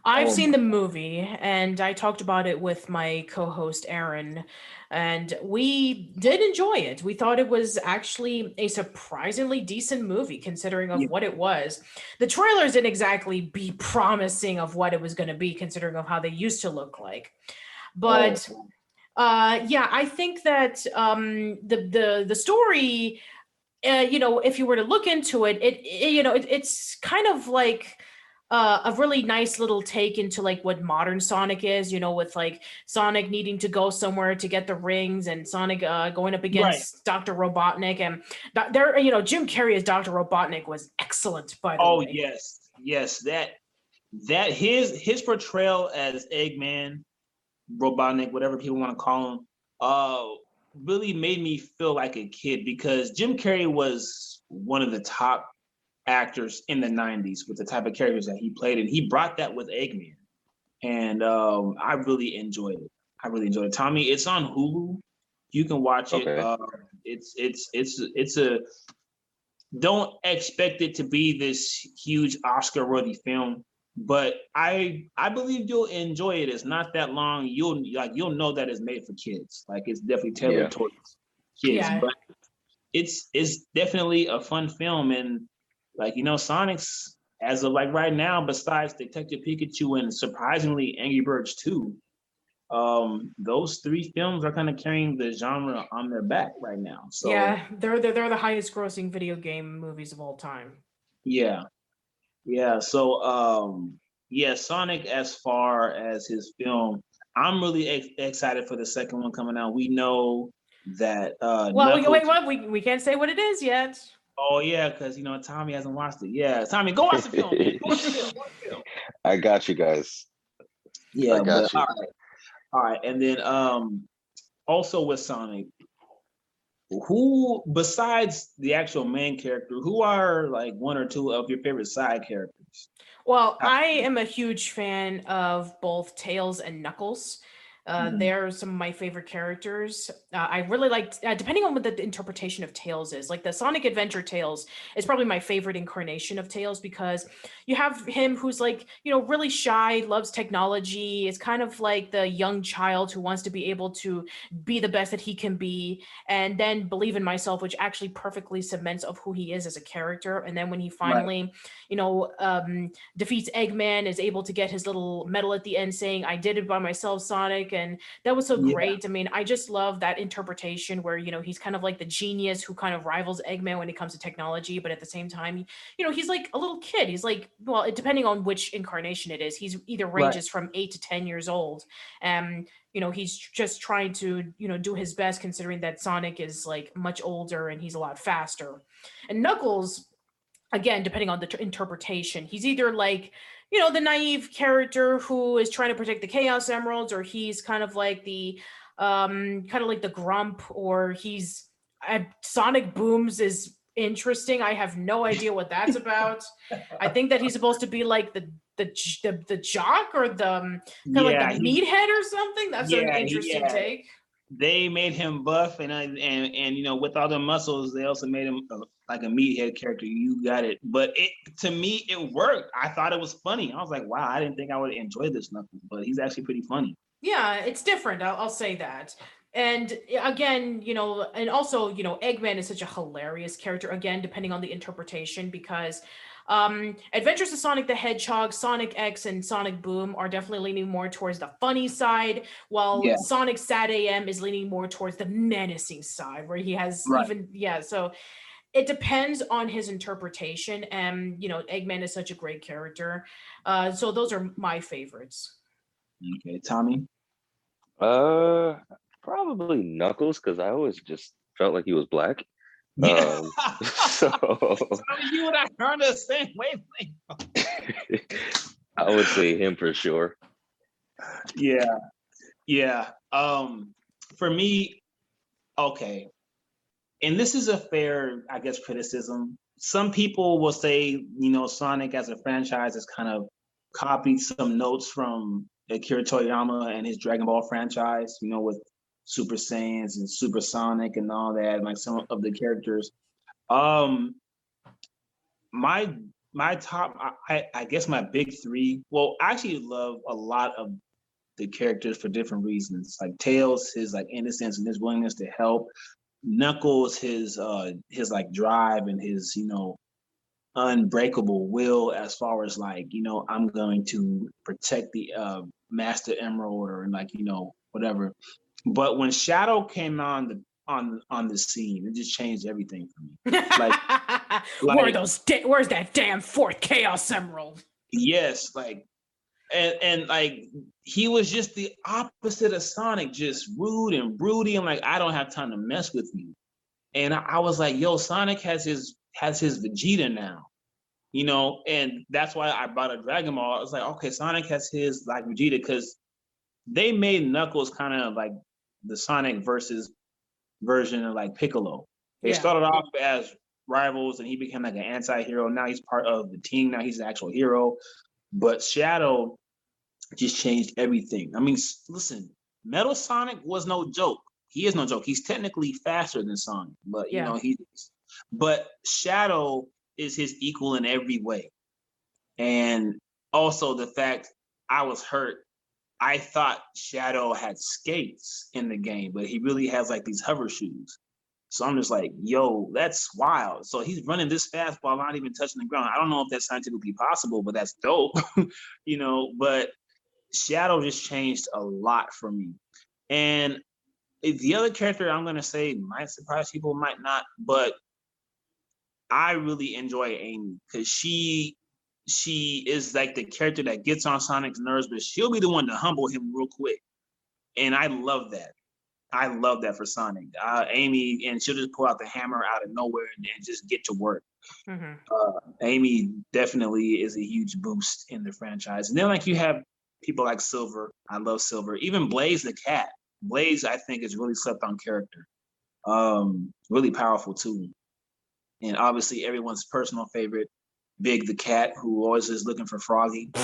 I've oh, seen the movie and I talked about it with my co host, Aaron, and we did enjoy it. We thought it was actually a surprisingly decent movie considering of yeah. what it was. The trailers didn't exactly be promising of what it was going to be considering of how they used to look like. But oh. uh, yeah, I think that um, the the the story, uh, you know, if you were to look into it, it, it you know, it, it's kind of like. Uh, a really nice little take into like what modern Sonic is, you know, with like Sonic needing to go somewhere to get the rings and Sonic uh, going up against right. Dr. Robotnik and there, you know, Jim Carrey as Dr. Robotnik was excellent. By the oh, way. yes, yes, that that his his portrayal as Eggman Robotnik, whatever people want to call him, uh, really made me feel like a kid because Jim Carrey was one of the top actors in the 90s with the type of characters that he played, and he brought that with Eggman. and um, I really enjoyed it. I really enjoyed it. Tommy, it's on Hulu. You can watch it. Okay. Uh, it's it's it's it's a. Don't expect it to be this huge Oscar-worthy film, but I I believe you'll enjoy it. It's not that long. You'll like you'll know that it's made for kids. Like it's definitely tailored Yeah. towards kids. Yeah. But it's it's definitely a fun film and like you know Sonic's as of like right now, besides Detective Pikachu and surprisingly Angry Birds 2, um, those three films are kind of carrying the genre on their back right now. So yeah, they're, they're they're the highest grossing video game movies of all time. yeah. Yeah. So um yeah, Sonic as far as his film, I'm really ex- excited for the second one coming out. We know that uh Well, we, Knuckles- wait, what? We, we can't say what it is yet. Oh yeah, because you know Tommy hasn't watched it. Yeah, Tommy, go watch the film. man. Go watch the film. Watch the film. I got you guys. Yeah, I got but, you. all right, all right, and then um, also with Sonic, who besides the actual main character, who are like one or two of your favorite side characters? Well, I am a huge fan of both Tails and Knuckles. Uh, Mhm. They're some of my favorite characters. Uh, I really liked, uh, depending on what the interpretation of Tails is, like the Sonic Adventure Tails is probably my favorite incarnation of Tails because you have him who's like, you know, really shy, loves technology, is kind of like the young child who wants to be able to be the best that he can be, and then believe in myself, which actually perfectly cements of who he is as a character. And then when he finally, you know, um, defeats Eggman, is able to get his little medal at the end saying, I did it by myself, Sonic. And that was so Yeah. great. I mean, I just love that interpretation where, you know, he's kind of like the genius who kind of rivals Eggman when it comes to technology, but at the same time, you know, he's like a little kid. He's like, well, depending on which incarnation it is, he's either Right. ranges from eight to 10 years old. Um, you know, he's just trying to, you know, do his best considering that Sonic is like much older and he's a lot faster. And Knuckles, again, depending on the t- interpretation, he's either like, you know, the naive character who is trying to protect the Chaos Emeralds, or he's kind of like the, um, kind of like the grump, or he's uh, Sonic Booms is interesting. I have no idea what that's about. I think that he's supposed to be like the the the, the jock or the um, kind of like the he- meathead or something. That's Yeah, an interesting yeah. take. they made him buff and and and you know with all the muscles they also made him uh, like a meathead character you got it but it to me it worked i thought it was funny i was like wow i didn't think i would enjoy this nothing, but he's actually pretty funny Yeah, it's different. I'll, I'll say that. And again, you know, and also, you know, Eggman is such a hilarious character. Again, depending on the interpretation, because um, Adventures of Sonic the Hedgehog, Sonic X, and Sonic Boom are definitely leaning more towards the funny side, while Yeah. Sonic SatAM is leaning more towards the menacing side, where he has Right. even yeah. So it depends on his interpretation, and you know, Eggman is such a great character. Uh, so those are my favorites. okay tommy Uh, probably Knuckles because I always just felt like he was black. yeah Um, so Tommy, you and i are on the same wavelength I would say him for sure. yeah yeah um for me okay and this is a fair i guess criticism some people will say you know sonic as a franchise has kind of copied some notes from akira toriyama and his dragon ball franchise you know with super saiyans and super sonic and all that like some of the characters um my my top I, I guess my big three well i actually love a lot of the characters for different reasons. Like Tails, his like innocence and his willingness to help. Knuckles, his uh his like drive and his, you know, unbreakable will as far as like, you know, I'm going to protect the uh Master Emerald or like, you know, whatever. But when Shadow came on the on on the scene, it just changed everything for me. Where are like- those? Da- where's that damn fourth Chaos Emerald? Yes, like and and like he was just the opposite of Sonic, just rude and broody and like I don't have time to mess with you. And I, I was like, yo, Sonic has his has his Vegeta now. You know, and that's why I bought a Dragon Ball. I was like, okay, Sonic has his like Vegeta because they made Knuckles kind of like the Sonic versus version of like Piccolo. They Yeah. started off as rivals and he became like an anti-hero. Now he's part of the team. Now he's an actual hero. But Shadow, just changed everything. I mean, listen, Metal Sonic was no joke. He is no joke. He's technically faster than Sonic, but you yeah. know he. But Shadow is his equal in every way, and also the fact I was hurt. I thought Shadow had skates in the game, but he really has like these hover shoes. So I'm just like, yo, that's wild. So he's running this fast while not even touching the ground. I don't know if that's scientifically possible, but that's dope, you know. But Shadow just changed a lot for me. And the other character I'm gonna say might surprise people, might not, but I really enjoy Amy because she she is like the character that gets on Sonic's nerves, but she'll be the one to humble him real quick. And I love that. I love that for Sonic. Uh, Amy, and she'll just pull out the hammer out of nowhere and, and just get to work. Mm-hmm. Uh, Amy definitely is a huge boost in the franchise. And then, like, you have people like Silver. I love Silver. Even Blaze the cat. Blaze, I think, is really slept on character. Um, really powerful too. And obviously, everyone's personal favorite, Big the cat, who always is looking for Froggy.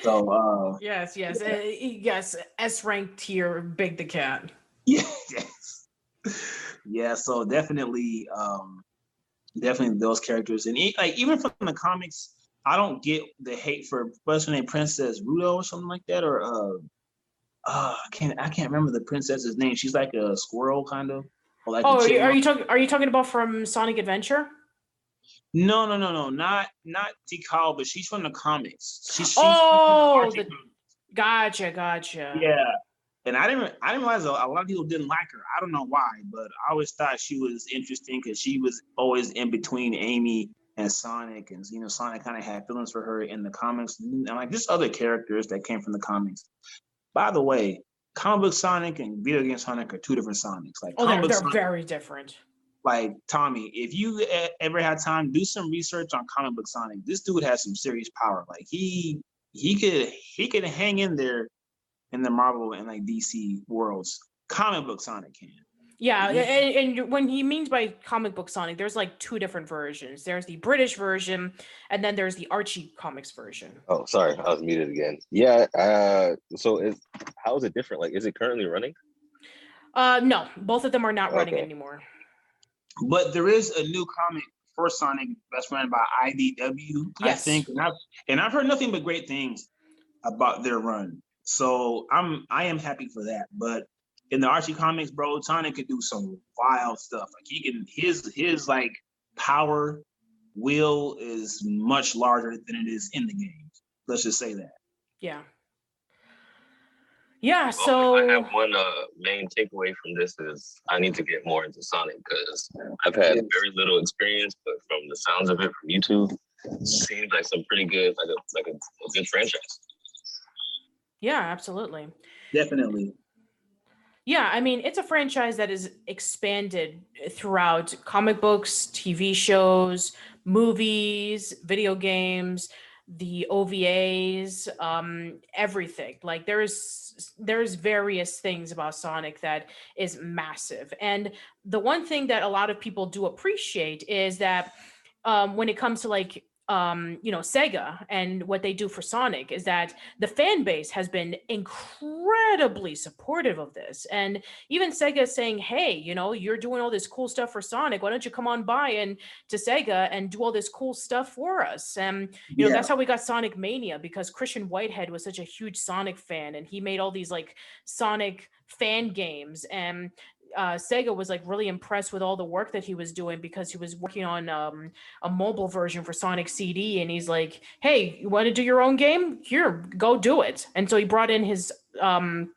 So uh yes, yes, yeah. uh, yes. S rank tier, Big the Cat. yes, yeah. So definitely, um definitely those characters, and like even from the comics, I don't get the hate for what's her name, Princess Rudo or something like that, or uh, uh, I can't I can't remember the princess's name. She's like a squirrel kind of. Like oh, are you talking? Are you talking about from Sonic Adventure? No, no, no, no, not not Tikal, but she's from the comics. She's, she's oh, the, gotcha, gotcha. Yeah, and I didn't I didn't realize a, a, lot of people didn't like her. I don't know why, but I always thought she was interesting because she was always in between Amy and Sonic, and you know Sonic kind of had feelings for her in the comics, and like just other characters that came from the comics. By the way, comic book Sonic and video game Sonic are two different Sonics. Like oh, they're, they're Sonic, very different like Tommy, if you ever had time, do some research on comic book Sonic. This dude has some serious power. Like he he could he could hang in there in the Marvel and like DC worlds. Comic book Sonic can. Yeah, and, and when he means by comic book Sonic, there's like two different versions. There's the British version, and then there's the Archie comics version. Oh, sorry, I was muted again. Yeah. Uh, so is how is it different? Like, is it currently running? Uh, no, both of them are not running anymore. But there is a new comic for Sonic that's run by IDW, yes. I think, and I've and I've heard nothing but great things about their run. So I'm I am happy for that. But in the Archie comics, bro, Sonic can do some wild stuff. Like he can his his like power will is much larger than it is in the game. Let's just say that. Yeah. Yeah, so I have one uh, main takeaway from this is I need to get more into Sonic because I've had very little experience, but from the sounds of it from YouTube, it seems like some pretty good, like a like a, a good franchise. Yeah, absolutely. Definitely. Yeah, I mean, it's a franchise that is expanded throughout comic books, TV shows, movies, video games, the OVAs, um, everything. Like there's there's various things about Sonic that is massive. And the one thing that a lot of people do appreciate is that um, when it comes to like um, you know, Sega and what they do for Sonic is that the fan base has been incredibly supportive of this. And even Sega is saying, hey, you know, you're doing all this cool stuff for Sonic. Why don't you come on by and to Sega and do all this cool stuff for us? And, you know, yeah. that's how we got Sonic Mania because Christian Whitehead was such a huge Sonic fan and he made all these like Sonic fan games. And uh, Sega was like really impressed with all the work that he was doing because he was working on um, a mobile version for Sonic CD, and he's like, "Hey, you want to do your own game? Here, go do it." And so he brought in his um,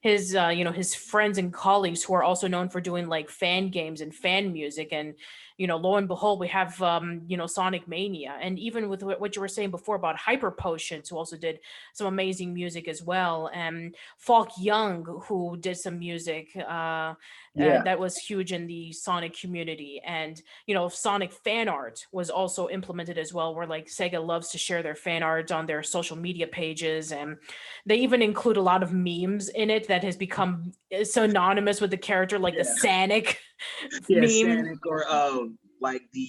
his uh, you know his friends and colleagues who are also known for doing like fan games and fan music and you know, lo and behold, we have, um, you know, Sonic Mania. And even with what you were saying before about Hyper Potions, who also did some amazing music as well. And Falk Young, who did some music uh, yeah. uh, that was huge in the Sonic community. And, you know, Sonic fan art was also implemented as well, where like Sega loves to share their fan art on their social media pages. And they even include a lot of memes in it that has become uh, synonymous with the character, like yeah. the Sonic yeah, meme. Sonic or um, like the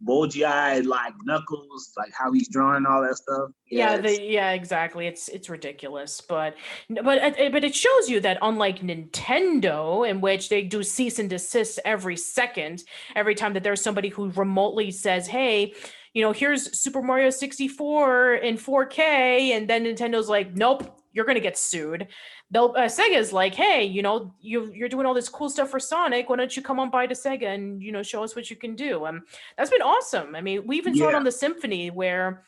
bulgy eyed like knuckles, like how he's drawing all that stuff. Yeah, it's- the, yeah, exactly. It's it's ridiculous, but but it- but it shows you that unlike Nintendo, in which they do cease and desist every second, every time that there's somebody who remotely says, "Hey, you know, here's Super Mario 64 in 4K," and then Nintendo's like, "Nope, you're gonna get sued." They'll uh, Sega's like, "Hey, you know, you you're doing all this cool stuff for Sonic. Why don't you come on by to Sega and you know show us what you can do?" Um, that's been awesome. I mean, we even saw it on the Symphony where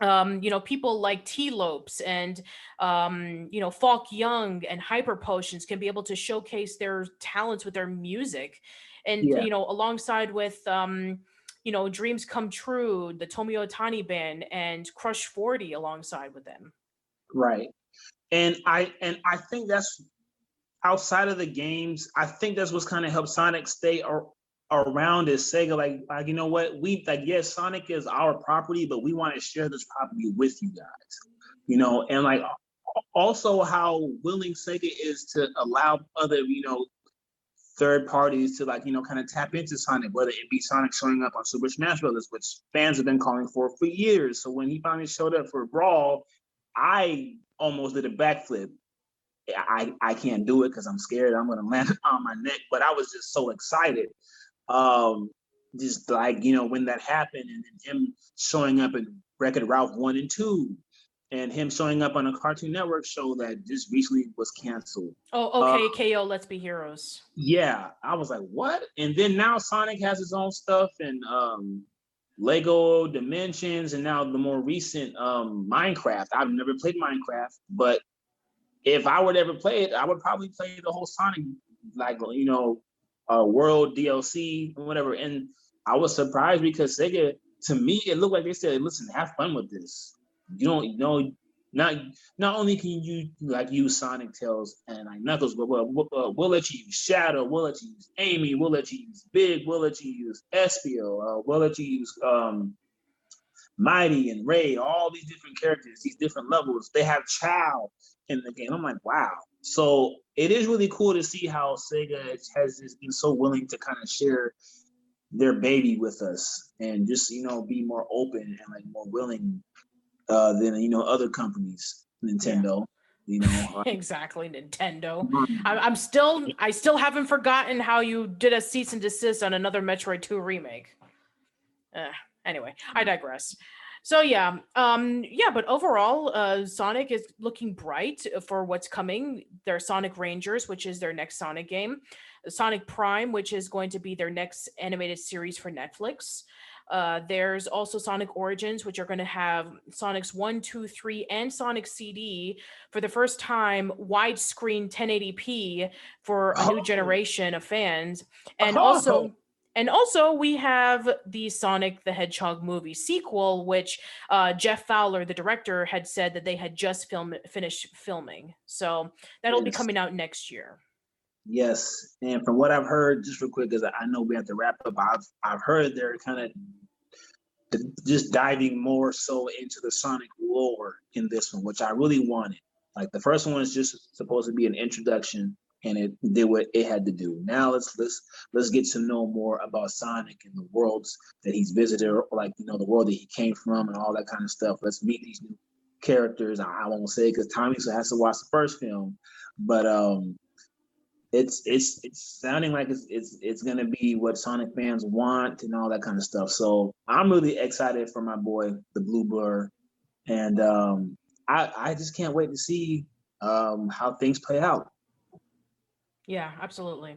um, you know, people like Tee Lopes and um, you know, Falk Young and Hyper Potions can be able to showcase their talents with their music. And Yeah. you know, alongside with um, you know, Dreams Come True, the Tomoya Ohtani band, and Crush 40 alongside with them. Right. And I and I think that's outside of the games, I think that's what's kind of helped Sonic stay ar- around is Sega. Like, like you know what? We like yes, Sonic is our property, but we want to share this property with you guys. You know, and like also how willing Sega is to allow other, you know, third parties to like, you know, kind of tap into Sonic, whether it be Sonic showing up on Super Smash Brothers, which fans have been calling for for years. So when he finally showed up for Brawl, I almost did a backflip. I, I can't do it because I'm scared I'm gonna land on my neck, but I was just so excited. Um, just like you know when that happened, and then him showing up in Wreck-It Ralph one and two, and him showing up on a Cartoon Network show that just recently was canceled. Oh, okay, KO, Let's Be Heroes. Yeah, I was like, what? And then now Sonic has his own stuff and um Lego Dimensions and now the more recent um Minecraft. I've never played Minecraft, but if I would ever play it, I would probably play the whole Sonic like you know uh world DLC or whatever. And I was surprised because Sega to me it looked like they said, listen, have fun with this. You don't you know not not only can you like use Sonic Tails and like Knuckles, but we'll, we'll, uh, we'll let you use Shadow, we'll let you use Amy, we'll let you use Big, we'll let you use Espio, uh, we'll let you use um, Mighty and Ray, all these different characters, these different levels. They have Chao in the game. I'm like, wow. So it is really cool to see how Sega has just been so willing to kind of share their baby with us and just you know be more open and like more willing uh, than you know other companies, Nintendo. You know, Exactly, Nintendo. I- I'm still, I still haven't forgotten how you did a cease and desist on another Metroid 2 remake. Uh, anyway, I digress. So yeah, um, yeah, but overall, uh, Sonic is looking bright for what's coming. Their Sonic Rangers, which is their next Sonic game, Sonic Prime, which is going to be their next animated series for Netflix. Uh, there's also Sonic Origins, which are going to have Sonic's 1, 2, 3, and Sonic CD for the first time widescreen 1080p for a new Oh. generation of fans. And Oh. also and also we have the Sonic the Hedgehog movie sequel, which uh, Jeff Fowler, the director, had said that they had just film finished filming. So that'll be coming out next year. Yes, and from what I've heard, just real quick, because I know we have to wrap up. I've I've heard they're kind of just diving more so into the Sonic lore in this one, which I really wanted. Like the first one was just supposed to be an introduction, and it did what it had to do. Now let's let's let's get to know more about Sonic and the worlds that he's visited, or like you know the world that he came from and all that kind of stuff. Let's meet these new characters. I, won't say because Tommy has to watch the first film, but um, it's it's it's sounding like it's it's it's gonna be what Sonic fans want and all that kind of stuff. So I'm really excited for my boy, the Blue Blur, and um, I I just can't wait to see um how things play out. Yeah, absolutely.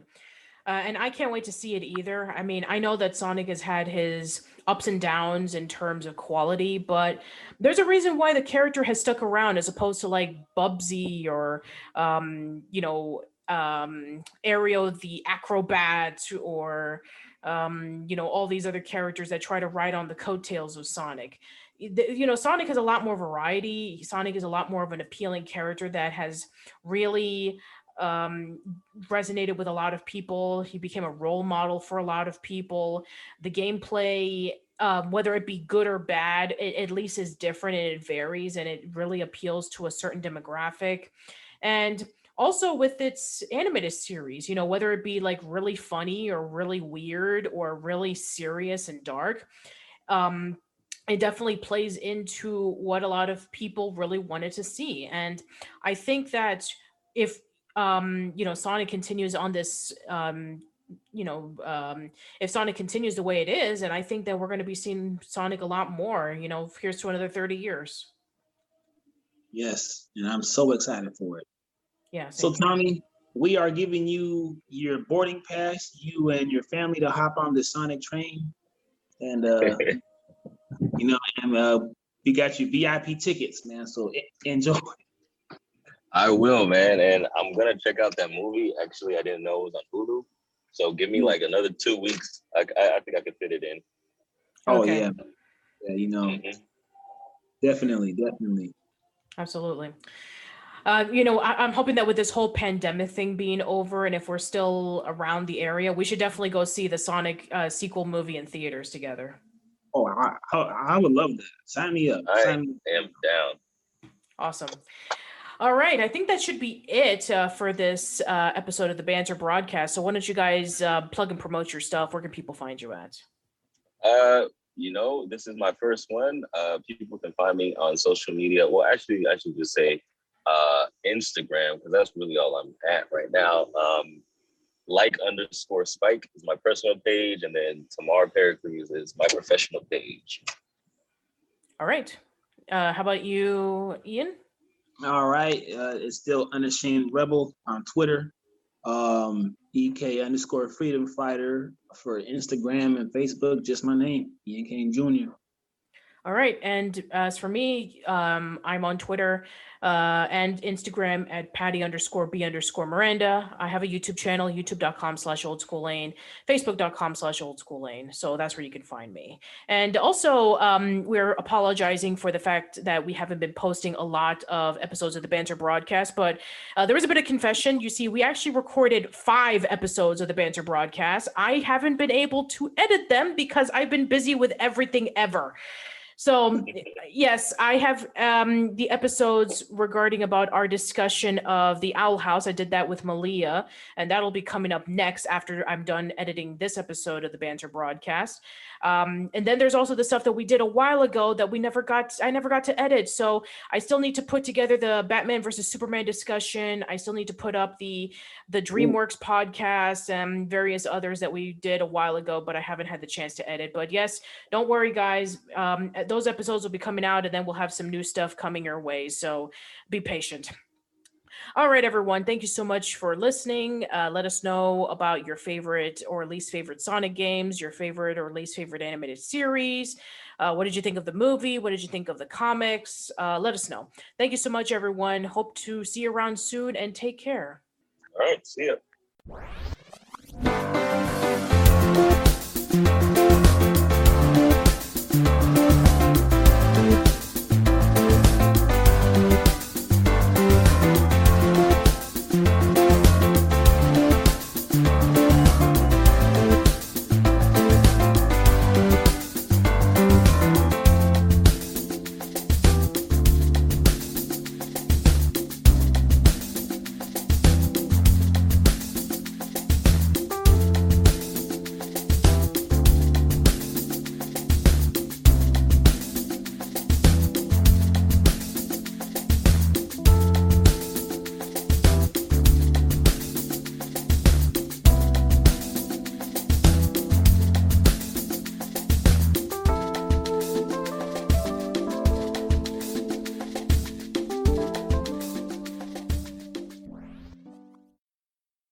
Uh, and I can't wait to see it either. I mean, I know that Sonic has had his ups and downs in terms of quality, but there's a reason why the character has stuck around as opposed to like Bubsy or, um, you know, um, Ariel the acrobat or, um, you know, all these other characters that try to ride on the coattails of Sonic. You know, Sonic has a lot more variety. Sonic is a lot more of an appealing character that has really um, resonated with a lot of people. He became a role model for a lot of people. The gameplay, um, whether it be good or bad, it at least is different and it varies and it really appeals to a certain demographic. And also with its animated series, you know, whether it be like really funny or really weird or really serious and dark. Um, it definitely plays into what a lot of people really wanted to see. And I think that if um, you know, Sonic continues on this um, you know, um, if Sonic continues the way it is, and I think that we're going to be seeing Sonic a lot more, you know, here's to another 30 years. Yes, and I'm so excited for it. Yeah. So, Tommy, we are giving you your boarding pass, you and your family to hop on the Sonic train. And, uh, you know, and uh, we got you VIP tickets, man. So enjoy. I will, man. And I'm going to check out that movie. Actually, I didn't know it was on Hulu. So give me like another two weeks. I, I, I think I could fit it in. Oh, okay. yeah. Yeah, you know, mm-hmm. definitely, definitely. Absolutely. Uh, you know, I, am hoping that with this whole pandemic thing being over, and if we're still around the area, we should definitely go see the Sonic uh, sequel movie in theaters together. Oh, I, I, I would love that. Sign me up. I Sign me am down. Awesome. All right, I think that should be it uh, for this uh, episode of the Banter broadcast. So why don't you guys uh, plug and promote your stuff? Where can people find you at? Uh, you know, this is my first one. Uh, people can find me on social media. Well, actually, I should just say uh, Instagram because that's really all I'm at right now. Um, like underscore Spike is my personal page, and then Thamar Pericles is my professional page. All right. Uh, how about you, Eian? All right. Uh, it's still Unashamed Rebel on Twitter. Um, EK underscore Freedom Fighter for Instagram and Facebook. Just my name, Eian Kane Jr. All right. And as for me, um, I'm on Twitter uh, and Instagram at Patty underscore B underscore Miranda. I have a YouTube channel, youtube.com slash old school lane, facebook.com slash old school lane. So that's where you can find me. And also, um, we're apologizing for the fact that we haven't been posting a lot of episodes of the Banter broadcast, but uh, there was a bit of confession. You see, we actually recorded five episodes of the Banter broadcast. I haven't been able to edit them because I've been busy with everything ever. So yes, I have um, the episodes regarding about our discussion of the Owl House. I did that with Malia, and that'll be coming up next after I'm done editing this episode of the Banter broadcast. Um, and then there's also the stuff that we did a while ago that we never got. I never got to edit, so I still need to put together the Batman versus Superman discussion. I still need to put up the the DreamWorks podcast and various others that we did a while ago, but I haven't had the chance to edit. But yes, don't worry, guys. Um, those episodes will be coming out, and then we'll have some new stuff coming your way. So be patient. All right, everyone. Thank you so much for listening. Uh, let us know about your favorite or least favorite Sonic games, your favorite or least favorite animated series. Uh, what did you think of the movie? What did you think of the comics? Uh, let us know. Thank you so much, everyone. Hope to see you around soon and take care. All right. See ya.